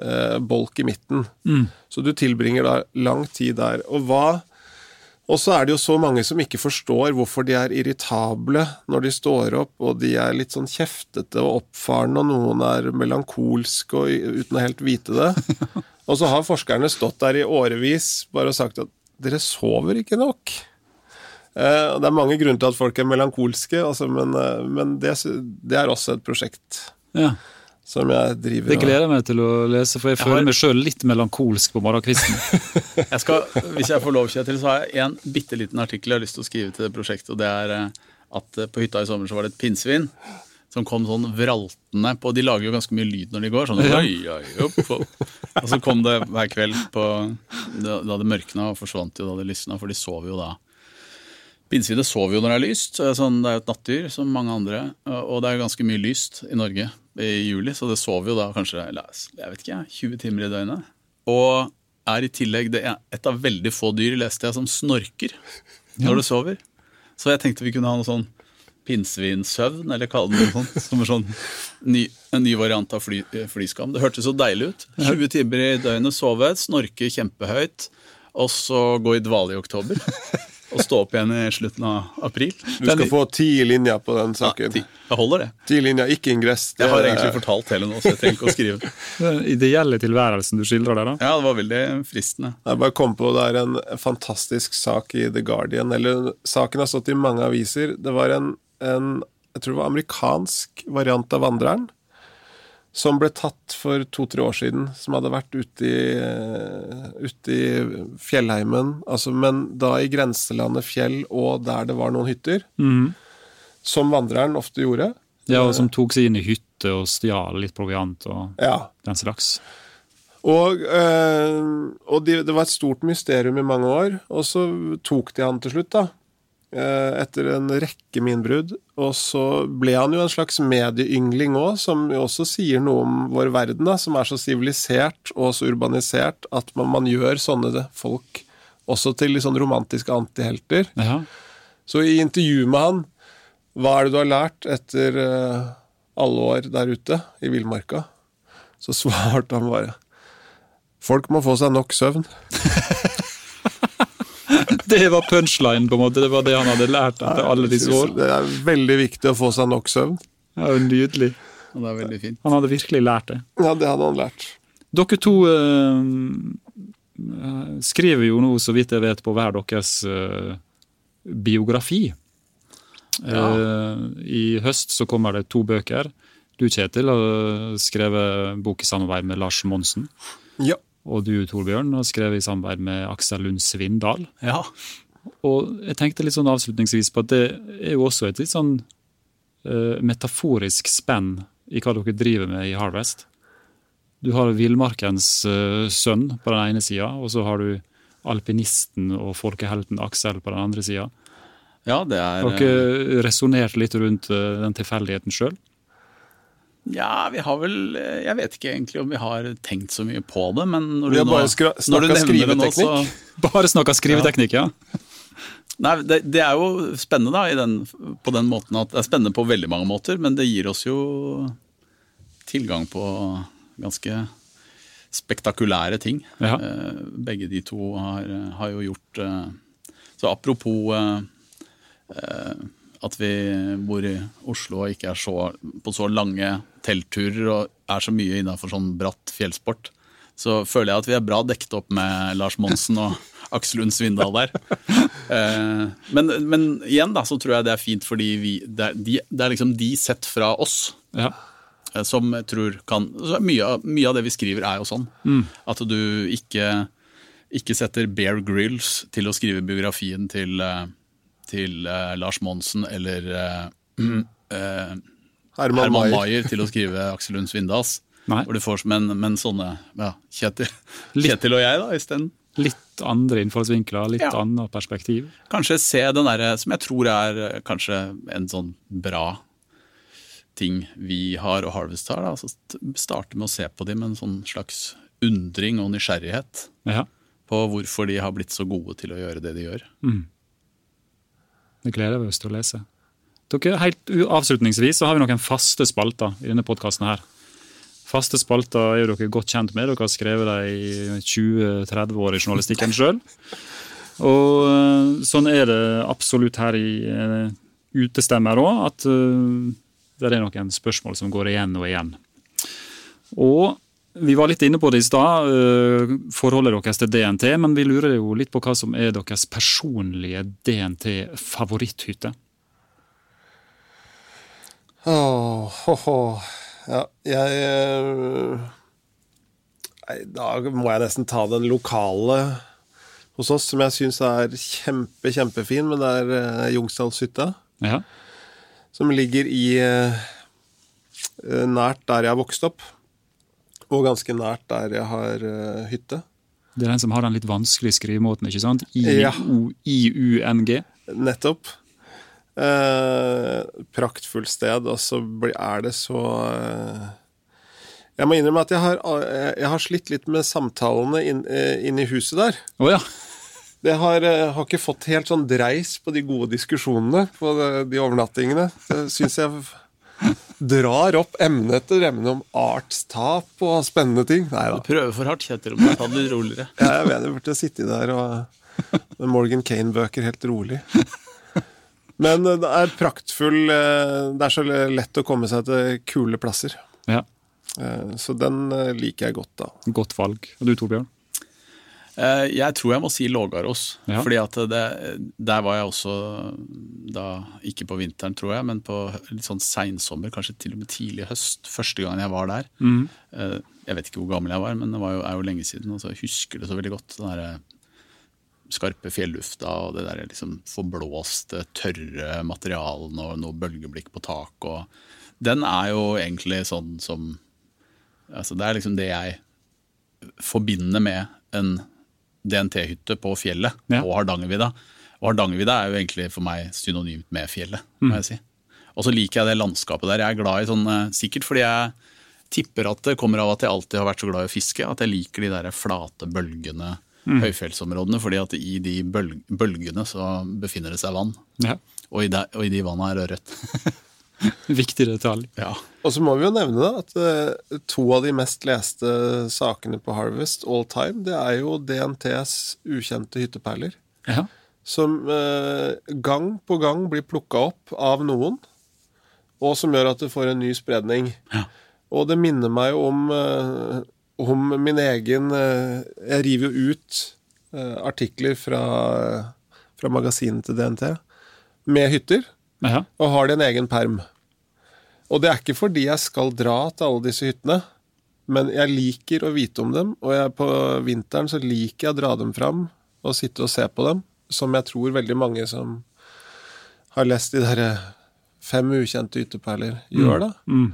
eh, bolk i midten. Mm. Så du tilbringer da lang tid der. Og hva Og så er det jo så mange som ikke forstår hvorfor de er irritable når de står opp, og de er litt sånn kjeftete og oppfarende, og noen er melankolske og uten å helt vite det. [LAUGHS] Og så har forskerne stått der i årevis bare og sagt at dere sover ikke nok. Eh, det er mange grunner til at folk er melankolske, altså, men, eh, men det, det er også et prosjekt ja. Som jeg driver Det gleder jeg meg til å lese, for jeg Jeg føler har- meg sjøl litt melankolsk på morgenkvisten. [LAUGHS] Jeg skal, hvis jeg får lov, Kjetil, så har jeg en bitte liten artikkel jeg har lyst til å skrive til det prosjektet. og Det er eh, at eh, på hytta i sommer så var det et pinnsvin som kom sånn vraltende på De lager jo ganske mye lyd når de går. sånn Ja. oi, oi, opp, opp. Og så kom det hver kveld på, da, det mørkna og forsvant jo da det lysna, for de sover jo da. Pinnsvinet sover jo når det er lyst. er Sånn, det er jo et nattdyr som mange andre. Og det er jo ganske mye lyst i Norge i juli, så det sover jo da kanskje jeg vet ikke, 20 timer i døgnet. Og er i tillegg det er et av veldig få dyr, leste jeg, som snorker når det sover. Så jeg tenkte vi kunne ha noe sånn pinnsvinsøvn, eller kalle det noe sånt. Som sånn ny, en ny variant av fly, flyskam. Det hørtes så deilig ut. 20 timer i døgnet sove, snorke kjempehøyt, og så gå i dvale i oktober. [LAUGHS] Og stå opp igjen i slutten av april. Du skal få ti linjer på den Ja, saken. ti. Jeg holder det. Ti linjer, ikke ingress. Jeg har egentlig fortalt hele nå, så jeg trenger ikke å skrive. [LAUGHS] Den ideelle tilværelsen du skildrer der, da. Ja, det var veldig fristende. Jeg bare kom på det er en fantastisk sak i The Guardian. Eller saken har stått i mange aviser. Det var en, en jeg tror det var amerikansk variant av Vandreren. Som ble tatt for to-tre år siden. Som hadde vært ute i, ute i fjellheimen. Altså, men da i grenselandet fjell og der det var noen hytter. mm. Som Vandreren ofte gjorde. Ja, og som tok seg inn i hytte og stjal litt proviant og Ja, den slags. Og, øh, og de, det var et stort mysterium i mange år, og så tok de han til slutt, da. Eh, etter en rekke med innbrudd. Og så ble han jo en slags medieyngling òg, som jo også sier noe om vår verden, da, som er så sivilisert og så urbanisert at man, man gjør sånne folk også til litt sånn romantiske antihelter. Ja. Så i intervju med han, hva er det du har lært etter eh, alle år der ute i villmarka? Så [LAUGHS] svarte han bare Folk må få seg nok søvn. [LAUGHS] [LAUGHS] Det var punchline, på en måte. Det var det han hadde lært etter alle disse år. Det er veldig viktig å få seg nok søvn. Ja, Nydelig. Og det er veldig fint. Han hadde virkelig lært det. Ja, det hadde han lært. Dere to eh, skriver jo nå, så vidt jeg vet, på hver deres eh, biografi. Eh, I høst så kommer det to bøker. Du, Kjetil, har skrevet bok i samarbeid med Lars Monsen. Ja. Og du, Torbjørn, har skrevet i samarbeid med Aksel Lund Svindal. Ja. Og jeg tenkte litt sånn avslutningsvis på at det er jo også et litt sånn uh, metaforisk spenn i hva dere driver med i Harvest. Du har villmarkens uh, sønn på den ene sida, og så har du alpinisten og folkehelten Aksel på den andre sida. ja, det er Har dere resonnert litt rundt uh, den tilfeldigheten sjøl? Ja, vi har vel Jeg vet ikke egentlig om vi har tenkt så mye på det, men når du nå når du nevner det nå, så- [LAUGHS] Bare snakka skriveteknikk, ja. [LAUGHS] Nei, det, det er jo spennende da, i den, på den måten at det er spennende på veldig mange måter, men det gir oss jo tilgang på ganske spektakulære ting. Ja. Eh, Begge de to har, har jo gjort eh, Så apropos eh, eh, at vi bor i Oslo og ikke er så, på så lange teltturer og er så mye innafor sånn bratt fjellsport, så føler jeg at vi er bra dekket opp med Lars Monsen og [LAUGHS] Aksel Lund Svindal der. Eh, men, men igjen da, så tror jeg det er fint fordi vi, det, er, de, det er liksom de sett fra oss ja. eh, som jeg tror kan så mye, mye av det vi skriver, er jo sånn. At du ikke, ikke setter Bear Grylls til å skrive biografien til, eh, til Lars Monsen eller mm. eh, [CLEARS THROAT] Herman, Herman Maier. Til å skrive Aksel Lund Svindals. Hvor du får, men, men sånne ja, Kjetil, Kjetil og jeg, da, isteden. Litt andre innfallsvinkler, litt Ja. annet perspektiv. Kanskje se den derre som jeg tror er eh, kanskje en sånn bra ting vi har og Harvest har. Da. Altså starte med å se på dem med en sånn slags undring og nysgjerrighet Ja. på hvorfor de har blitt så gode til å gjøre det de gjør. Det gleder vi oss til å lese. Dere, helt Avslutningsvis så har vi noen faste spalter i denne podkasten. Faste spalter er jo dere godt kjent med. Dere har skrevet dem i 20-30 år i journalistikken sjøl. Og eh, sånn er det absolutt her i eh, Utestemmer òg, at eh, det er noen spørsmål som går igjen og igjen. Og vi var litt inne på det i stad, forholdet deres til DNT, men vi lurer jo litt på hva som er deres personlige DNT-favoritthytte. Åh, oh, oh. Ja, jeg eh, Nei, da må jeg nesten ta den lokale hos oss, som jeg syns er kjempe, kjempefin. Men det er uh, Jungsdalshytta, Ja. som ligger i eh, Nært der jeg har vokst opp. Og ganske nært der jeg har hytte. Det er den som har den litt vanskelige skrivemåten, ikke sant? Ja. I-U-N-G. Nettopp. Eh, praktfullt sted, og så er det så eh, Jeg må innrømme at jeg har, eh, jeg har slitt litt med samtalene inn, eh, inn i huset der. Oh, ja. Det har, eh, har ikke fått helt sånn dreis på de gode diskusjonene på de, overnattingene. Det syns jeg drar opp emne etter emne om artstap og spennende ting. Nei da. Prøve for hardt, Kjetil, Du må ta det litt roligere. Ja, jeg mener jeg burde sitte der og, med Morgan Kane-bøker helt rolig. Men eh, det er praktfull eh, Det er så lett å komme seg til kule plasser. ja. Eh, Så den liker jeg godt, da. Godt valg. Og du, Torbjørn? Eh, Jeg tror jeg må si Lågarås. Ja. Fordi at det, der var jeg også da, ikke på vinteren, tror jeg, men på litt sånn seinsommer, kanskje til og med tidlig høst. Første gangen jeg var der. Mm. Jeg vet ikke hvor gammel jeg var, men det var jo, er jo lenge siden. Og så jeg husker det så veldig godt. Den der skarpe fjellufta og det der liksom forblåste, tørre materialene og noe bølgeblikk på tak. Og den er jo egentlig sånn som altså Det er liksom det jeg forbinder med en DNT-hytte på fjellet Ja. på Hardangervidda. Og Hardangervidda er jo egentlig for meg synonymt med fjellet, må jeg si. Og så liker jeg det landskapet der. Jeg er glad i sånn, eh, sikkert fordi jeg tipper at det kommer av at jeg alltid har vært så glad i å fiske, at jeg liker de der flate bølgene, høyfjellsområdene, fordi at i de bølg, bølgene så befinner det seg vann. Ja. Og i, de, og i de vannene er ørret. [LAUGHS] Viktig detalj. Ja. Og så må vi jo nevne da at eh, to av de mest leste sakene på Harvest all time, det er jo DNTs ukjente hytteperler. Ja. Som eh, gang på gang blir plukka opp av noen, og som gjør at det får en ny spredning. Ja. Og det minner meg jo om, eh, om min egen eh, Jeg river jo ut eh, artikler fra, fra magasinet til DNT med hytter, Aha. og har det en egen perm. Og det er ikke fordi jeg skal dra til alle disse hyttene, Men jeg liker å vite om dem, og jeg, på vinteren så liker jeg å dra dem fram og sitte og se på dem, som jeg tror veldig mange som har lest de derre fem ukjente ytterperler, gjør, da. Mm.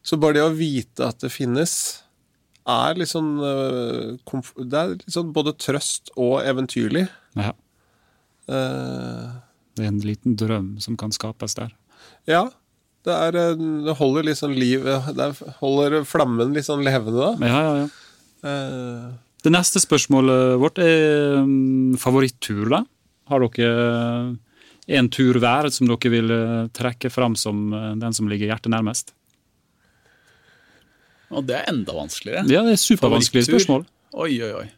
Så bare det å vite at det finnes, er litt sånn komf- Det er litt sånn både trøst og eventyrlig. Ja. Eh, Det er en liten drøm som kan skapes der. ja. Det, er, øh, det holder litt sånn liv Det er- holder flammen litt sånn levende, da. Ja, ja, ja. Uh, Det neste spørsmålet vårt er um, favorittur, da. Har dere en tur hver som dere vil eh, trekke fram som eh, den som ligger hjertet nærmest? Og det er enda vanskeligere. Ja, det er supervanskelige spørsmål. Oi, oi, oi.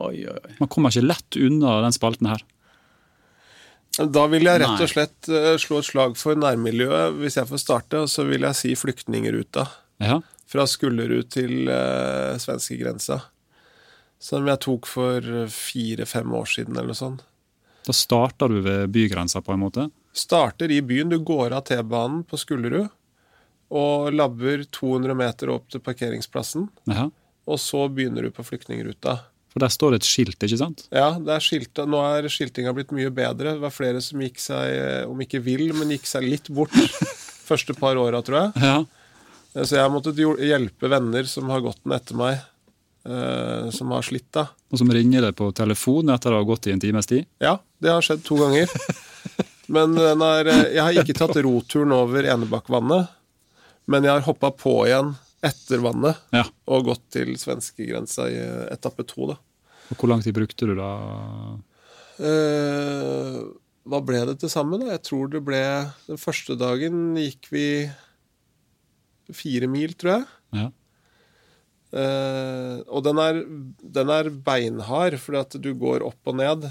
Oi, oi. Man kommer ikke lett unna den spalten her. Da vil jeg rett og slett øh, slå et slag for nærmiljøet, hvis jeg får starte. Og så vil jeg si flyktningruta. Ja, Fra Skullerud til uh, svenskegrensa. Som jeg tok for fire-fem år siden, eller noe sånt. Da starter du ved bygrensa, på en måte. Starter i byen. Du går av T-banen på Skullerud og labber 200 meter opp til parkeringsplassen. Aha. Og så begynner du på flyktningruta. For der står det et skilt, ikke sant? Ja, det er skilt, Nå er skiltinga blitt mye bedre. Det var flere som gikk seg, eh, om ikke vill, men gikk seg litt bort [LAUGHS] første par åra, tror jeg. Ja. Eh, Så jeg har måttet hjelpe venner som har gått den etter meg, eh, som har slitt, da. Og som ringer deg på telefon etter å ha gått i en times tid. Ja, det har skjedd to ganger. [LAUGHS] Men den er, jeg har ikke tatt roturen over Enebakkvannet, men jeg har hoppa på igjen etter vannet Ja. og gått til svenskegrensa i eh, etappe to, da. Og hvor lang tid brukte du da? Eh, hva ble det til sammen? da? Jeg tror det ble Den første dagen gikk vi fire mil, tror jeg. Ja. Eh, og den er, den er beinhard, fordi at du går opp og ned.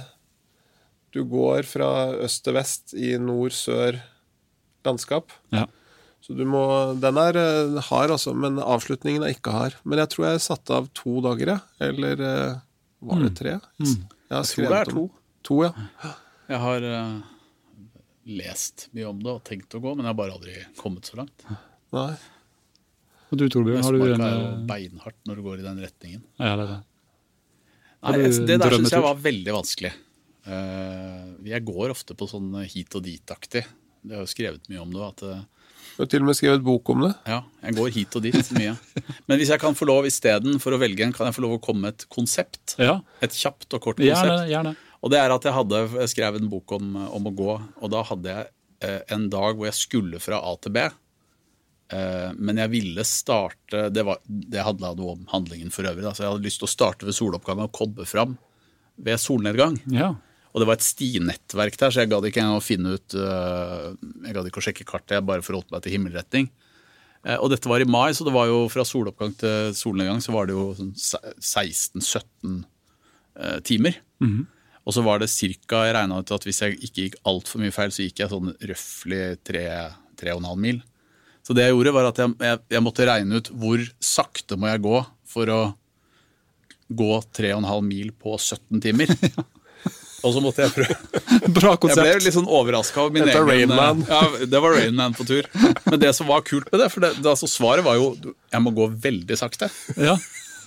Du går fra øst til vest i nord-sør landskap. Ja. Så du må Den er eh, hard, altså, men avslutningen er ikke hard. Men jeg tror jeg satte av to dager, jeg. Eller eh, var det tre? Jeg har Mm. Jeg tror det er to. To, ja. Jeg har uh, lest mye om det og tenkt å gå, men jeg har bare aldri kommet så langt. Nei. Og du, Torbjørn, har du en er jo beinhardt når du går i den retningen. Ja, det er det. Nei, jeg- det der syns jeg var veldig vanskelig. Uh, jeg går ofte på sånn hit og dit-aktig. Det har jo skrevet mye om det. At eh, Du har til og med skrevet bok om det. ja, jeg går hit og dit mye. Men hvis jeg kan få lov istedenfor å velge en, kan jeg få lov å komme med et konsept. Ja, Et kjapt og kort konsept. gjerne. gjerne. Og det er at jeg hadde jeg skrev en bok om, om å gå, og da hadde jeg eh, en dag hvor jeg skulle fra A til B. Eh, men jeg ville starte Det, var, det handla noe om handlingen for øvrig. Da, så jeg hadde lyst til å starte ved soloppgang og kobbe fram ved solnedgang. Ja. Og det var et stinettverk der, så jeg gadd ikke engang å finne ut øh, Jeg gadd ikke å sjekke kartet, jeg bare forholdt meg til himmelretning. Eh, og dette var i mai, så det var jo fra soloppgang til solnedgang så var det jo sånn 16-17 eh, timer. Og så var det ca. Jeg regna ut at hvis jeg ikke gikk altfor mye feil, så gikk jeg sånn røftlig 3,5 mil. Så det jeg gjorde, var at jeg, jeg, jeg måtte regne ut hvor sakte må jeg gå for å gå 3,5 mil på 17 timer. [LAUGHS] Og så måtte jeg prøve [LAUGHS] Bra konsept. jeg ble litt sånn overraska over min Dette egen Rain Man. Ja, det var Rain Man på tur. Men det som var kult med det, for det, det, altså svaret var jo jeg må gå veldig sakte. Ja.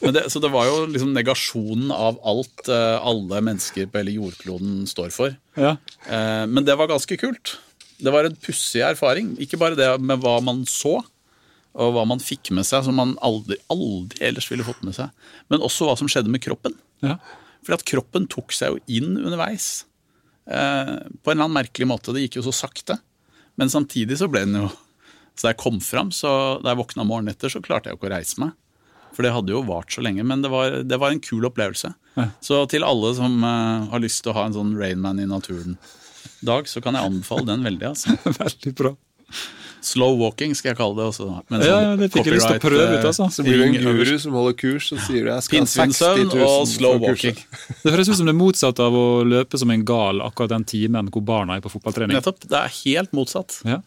Men det, så det var jo liksom negasjonen av alt eh, alle mennesker på hele jordkloden står for. ja. Eh, men det var ganske kult. Det var en pussig erfaring. Ikke bare det med hva man så, og hva man fikk med seg som man aldri, aldri ellers ville fått med seg, men også hva som skjedde med kroppen. ja. Fordi at kroppen tok seg jo inn underveis. Eh, på en eller annen merkelig måte. Det gikk jo så sakte. Men samtidig så ble den jo Så da jeg kom fram, så da jeg våkna morgenen etter, så klarte jeg jo ikke å reise meg. For det hadde jo vart så lenge. Men det var, det var en kul opplevelse. Ja. Så til alle som eh, har lyst til å ha en sånn Rainman i naturen-dag, så kan jeg anbefale den veldig. altså. [LAUGHS] Veldig bra. Slow walking skal jeg kalle det. Også, Men Ja, sånn ja, det fikk jeg lyst til å prøve ut, eh, altså. Så blir det en guru som holder kurs og sier jeg skal ha 60 000 og slow for kurset. walking. Det høres ut som det motsatte av å løpe som en gal akkurat den timen hvor barna er på fotballtrening. Nettopp. Det er helt motsatt. Ja.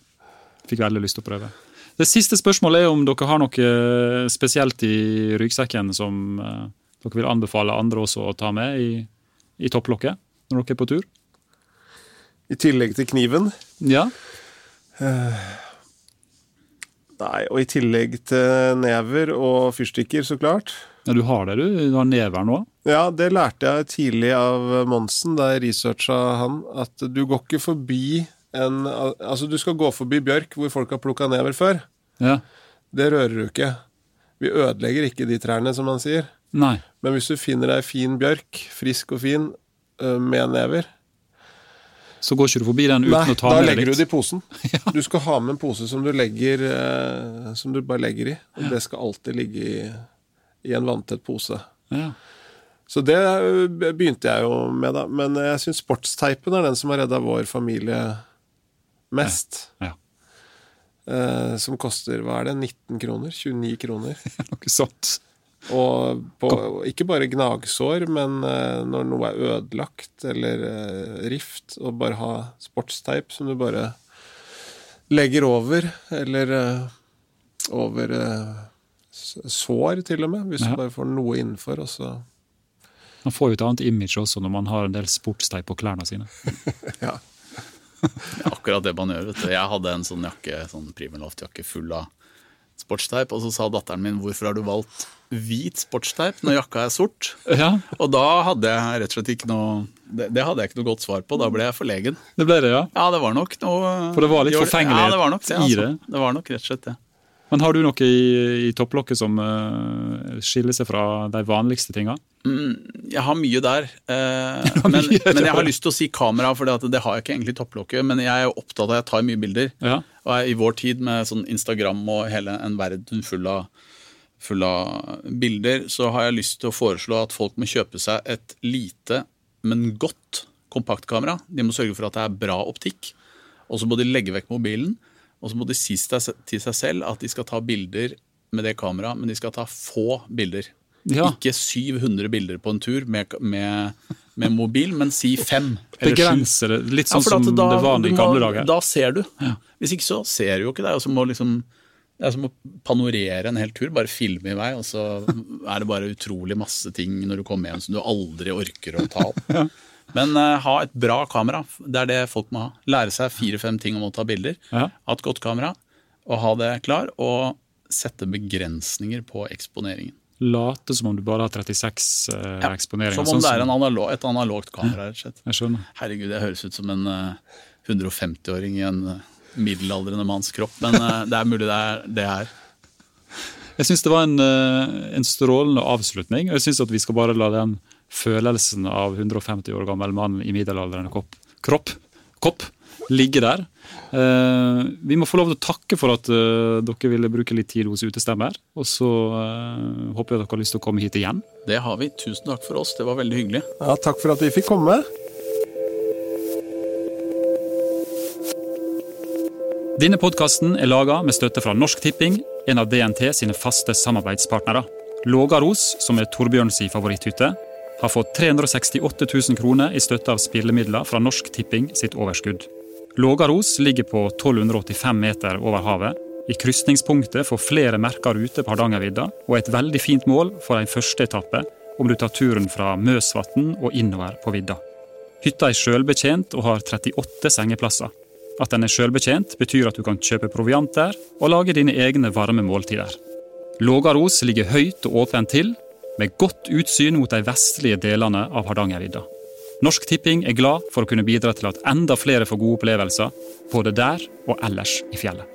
Fikk veldig lyst til å prøve. Det siste spørsmålet er om dere har noe spesielt i ryggsekken som eh, dere vil anbefale andre også å ta med i, i topplokket når dere er på tur? I tillegg til kniven. Ja. Nei, og i tillegg til never og fyrstikker, så klart. Ja, Du har det, du? Du har never nå? Ja, det lærte jeg tidlig av Monsen da jeg researcha han, at du går ikke forbi en Altså, du skal gå forbi bjørk hvor folk har plukka never før. Ja. Det rører du ikke. Vi ødelegger ikke de trærne, som han sier. Nei. Men hvis du finner ei fin bjørk, frisk og fin, øh, med never Så går ikke du forbi den uten Nei, å ta da legger du det i posen. [LAUGHS] Du skal ha med en pose som du legger eh, Som du bare legger i. Og det skal alltid ligge i, i en vanntett pose. Ja. Så det øh, begynte jeg jo med, da. Men jeg syns sportsteipen er den som har redda vår familie mest. Ja. Eh, som koster hva er det, 19 kroner? 29 kroner. [LAUGHS] Noe sånt. Og på, ikke bare gnagsår, men eh, når noe er ødelagt eller eh, rift, og bare ha sportsteip som du bare legger over, eller eh, over sår, til og med, hvis Ja. du bare får noe innenfor, og så Man får jo et annet image også når man har en del sportsteip på klærne sine. [LAUGHS] Ja. Ja, akkurat det man gjør. vet du. Jeg hadde en sånn jakke, sånn Primaloft-jakke full av sportsteip, og så sa datteren min 'hvorfor har du valgt hvit sportsteip når jakka er sort'? [LAUGHS] Ja, Og da hadde jeg rett og slett ikke noe det, det hadde jeg ikke noe godt svar på. Da ble jeg forlegen. det ble det, ja. Ja, det var nok noe For det var litt forfengelighet ja, det var nok det, i altså. det. Det var nok rett og slett det. Men har du noe i, i topplokket som uh, skiller seg fra de vanligste tinga? Jeg har mye der, eh, [LAUGHS] men, mye, men jeg har har lyst til å si kamera, for det, det har jeg ikke egentlig i topplokket. Men jeg er jo opptatt av at jeg tar mye bilder. Ja. Og jeg, i vår tid med sånn Instagram og hele en verden full av, full av bilder, så har jeg lyst til å foreslå at folk må kjøpe seg et lite, men godt kompaktkamera. De må sørge for at det er bra optikk. Og så må de legge vekk mobilen. Og så må de si til seg selv at de skal ta bilder med det kameraet, men de skal ta få bilder. Ja. Ikke 700 bilder på en tur med, med, med mobil, men si fem. eller. Begrense det, litt sånn ja, som da- det var du i gamle dager. Da ser du. Hvis ikke så ser du jo ikke det. Og så må liksom det er som å panorere en hel tur, bare filme i vei, og så er det bare utrolig masse ting når du kommer hjem som du aldri orker å ta opp. [LAUGHS] Men uh, ha et bra kamera, det er det folk må ha. Lære seg fire-fem ting om å ta bilder. Ja. Ha et godt kamera, og ha det klar, og sette begrensninger på eksponeringen. Late som om du bare har 36 uh, Ja, eksponeringer. Som sånn om det er en analog, et analogt kamera, rett og slett. Jeg skjønner. Herregud, jeg høres ut som en uh, 150-åring i en eh, middelaldrende manns kropp, men eh, det er mulig det er det her. Jeg syns det var en, eh, en strålende avslutning. og Jeg synes at vi skal bare la den følelsen av 150 år gammel mann i middelaldrende kopp, kropp, kopp ligge der. Uh, vi må få lov til å takke for at uh, dere ville bruke litt tid hos Utestemmer. Og så uh, håper jeg dere har lyst til å komme hit igjen. Det har vi. Tusen takk for oss, det var veldig hyggelig. Ja, takk for at vi fikk komme. Denne podkasten er laga med støtte fra Norsk Tipping, en av DNT sine faste samarbeidspartnere. Lågaros, som er Torbjørn si favoritthytte, har fått 368 000 kroner i støtte av spillemidler fra Norsk Tipping sitt overskudd. Lågaros ligger på 1285 meter over havet, i krysningspunktet for flere merker ruter på Hardangervidda, og et veldig fint mål for en første etappe om du tar turen fra Møsvatn og innover på vidda. Hytta er sjølbetjent og har 38 sengeplasser. At den er sjølbetjent, betyr at du kan kjøpe proviant der og lage dine egne varme måltider. Lågaros ligger høyt og åpent til, med godt utsyn mot de vestlige delene av Hardangervidda. Norsk Tipping er glad for å kunne bidra til at enda flere får gode opplevelser, både der og ellers i fjellet.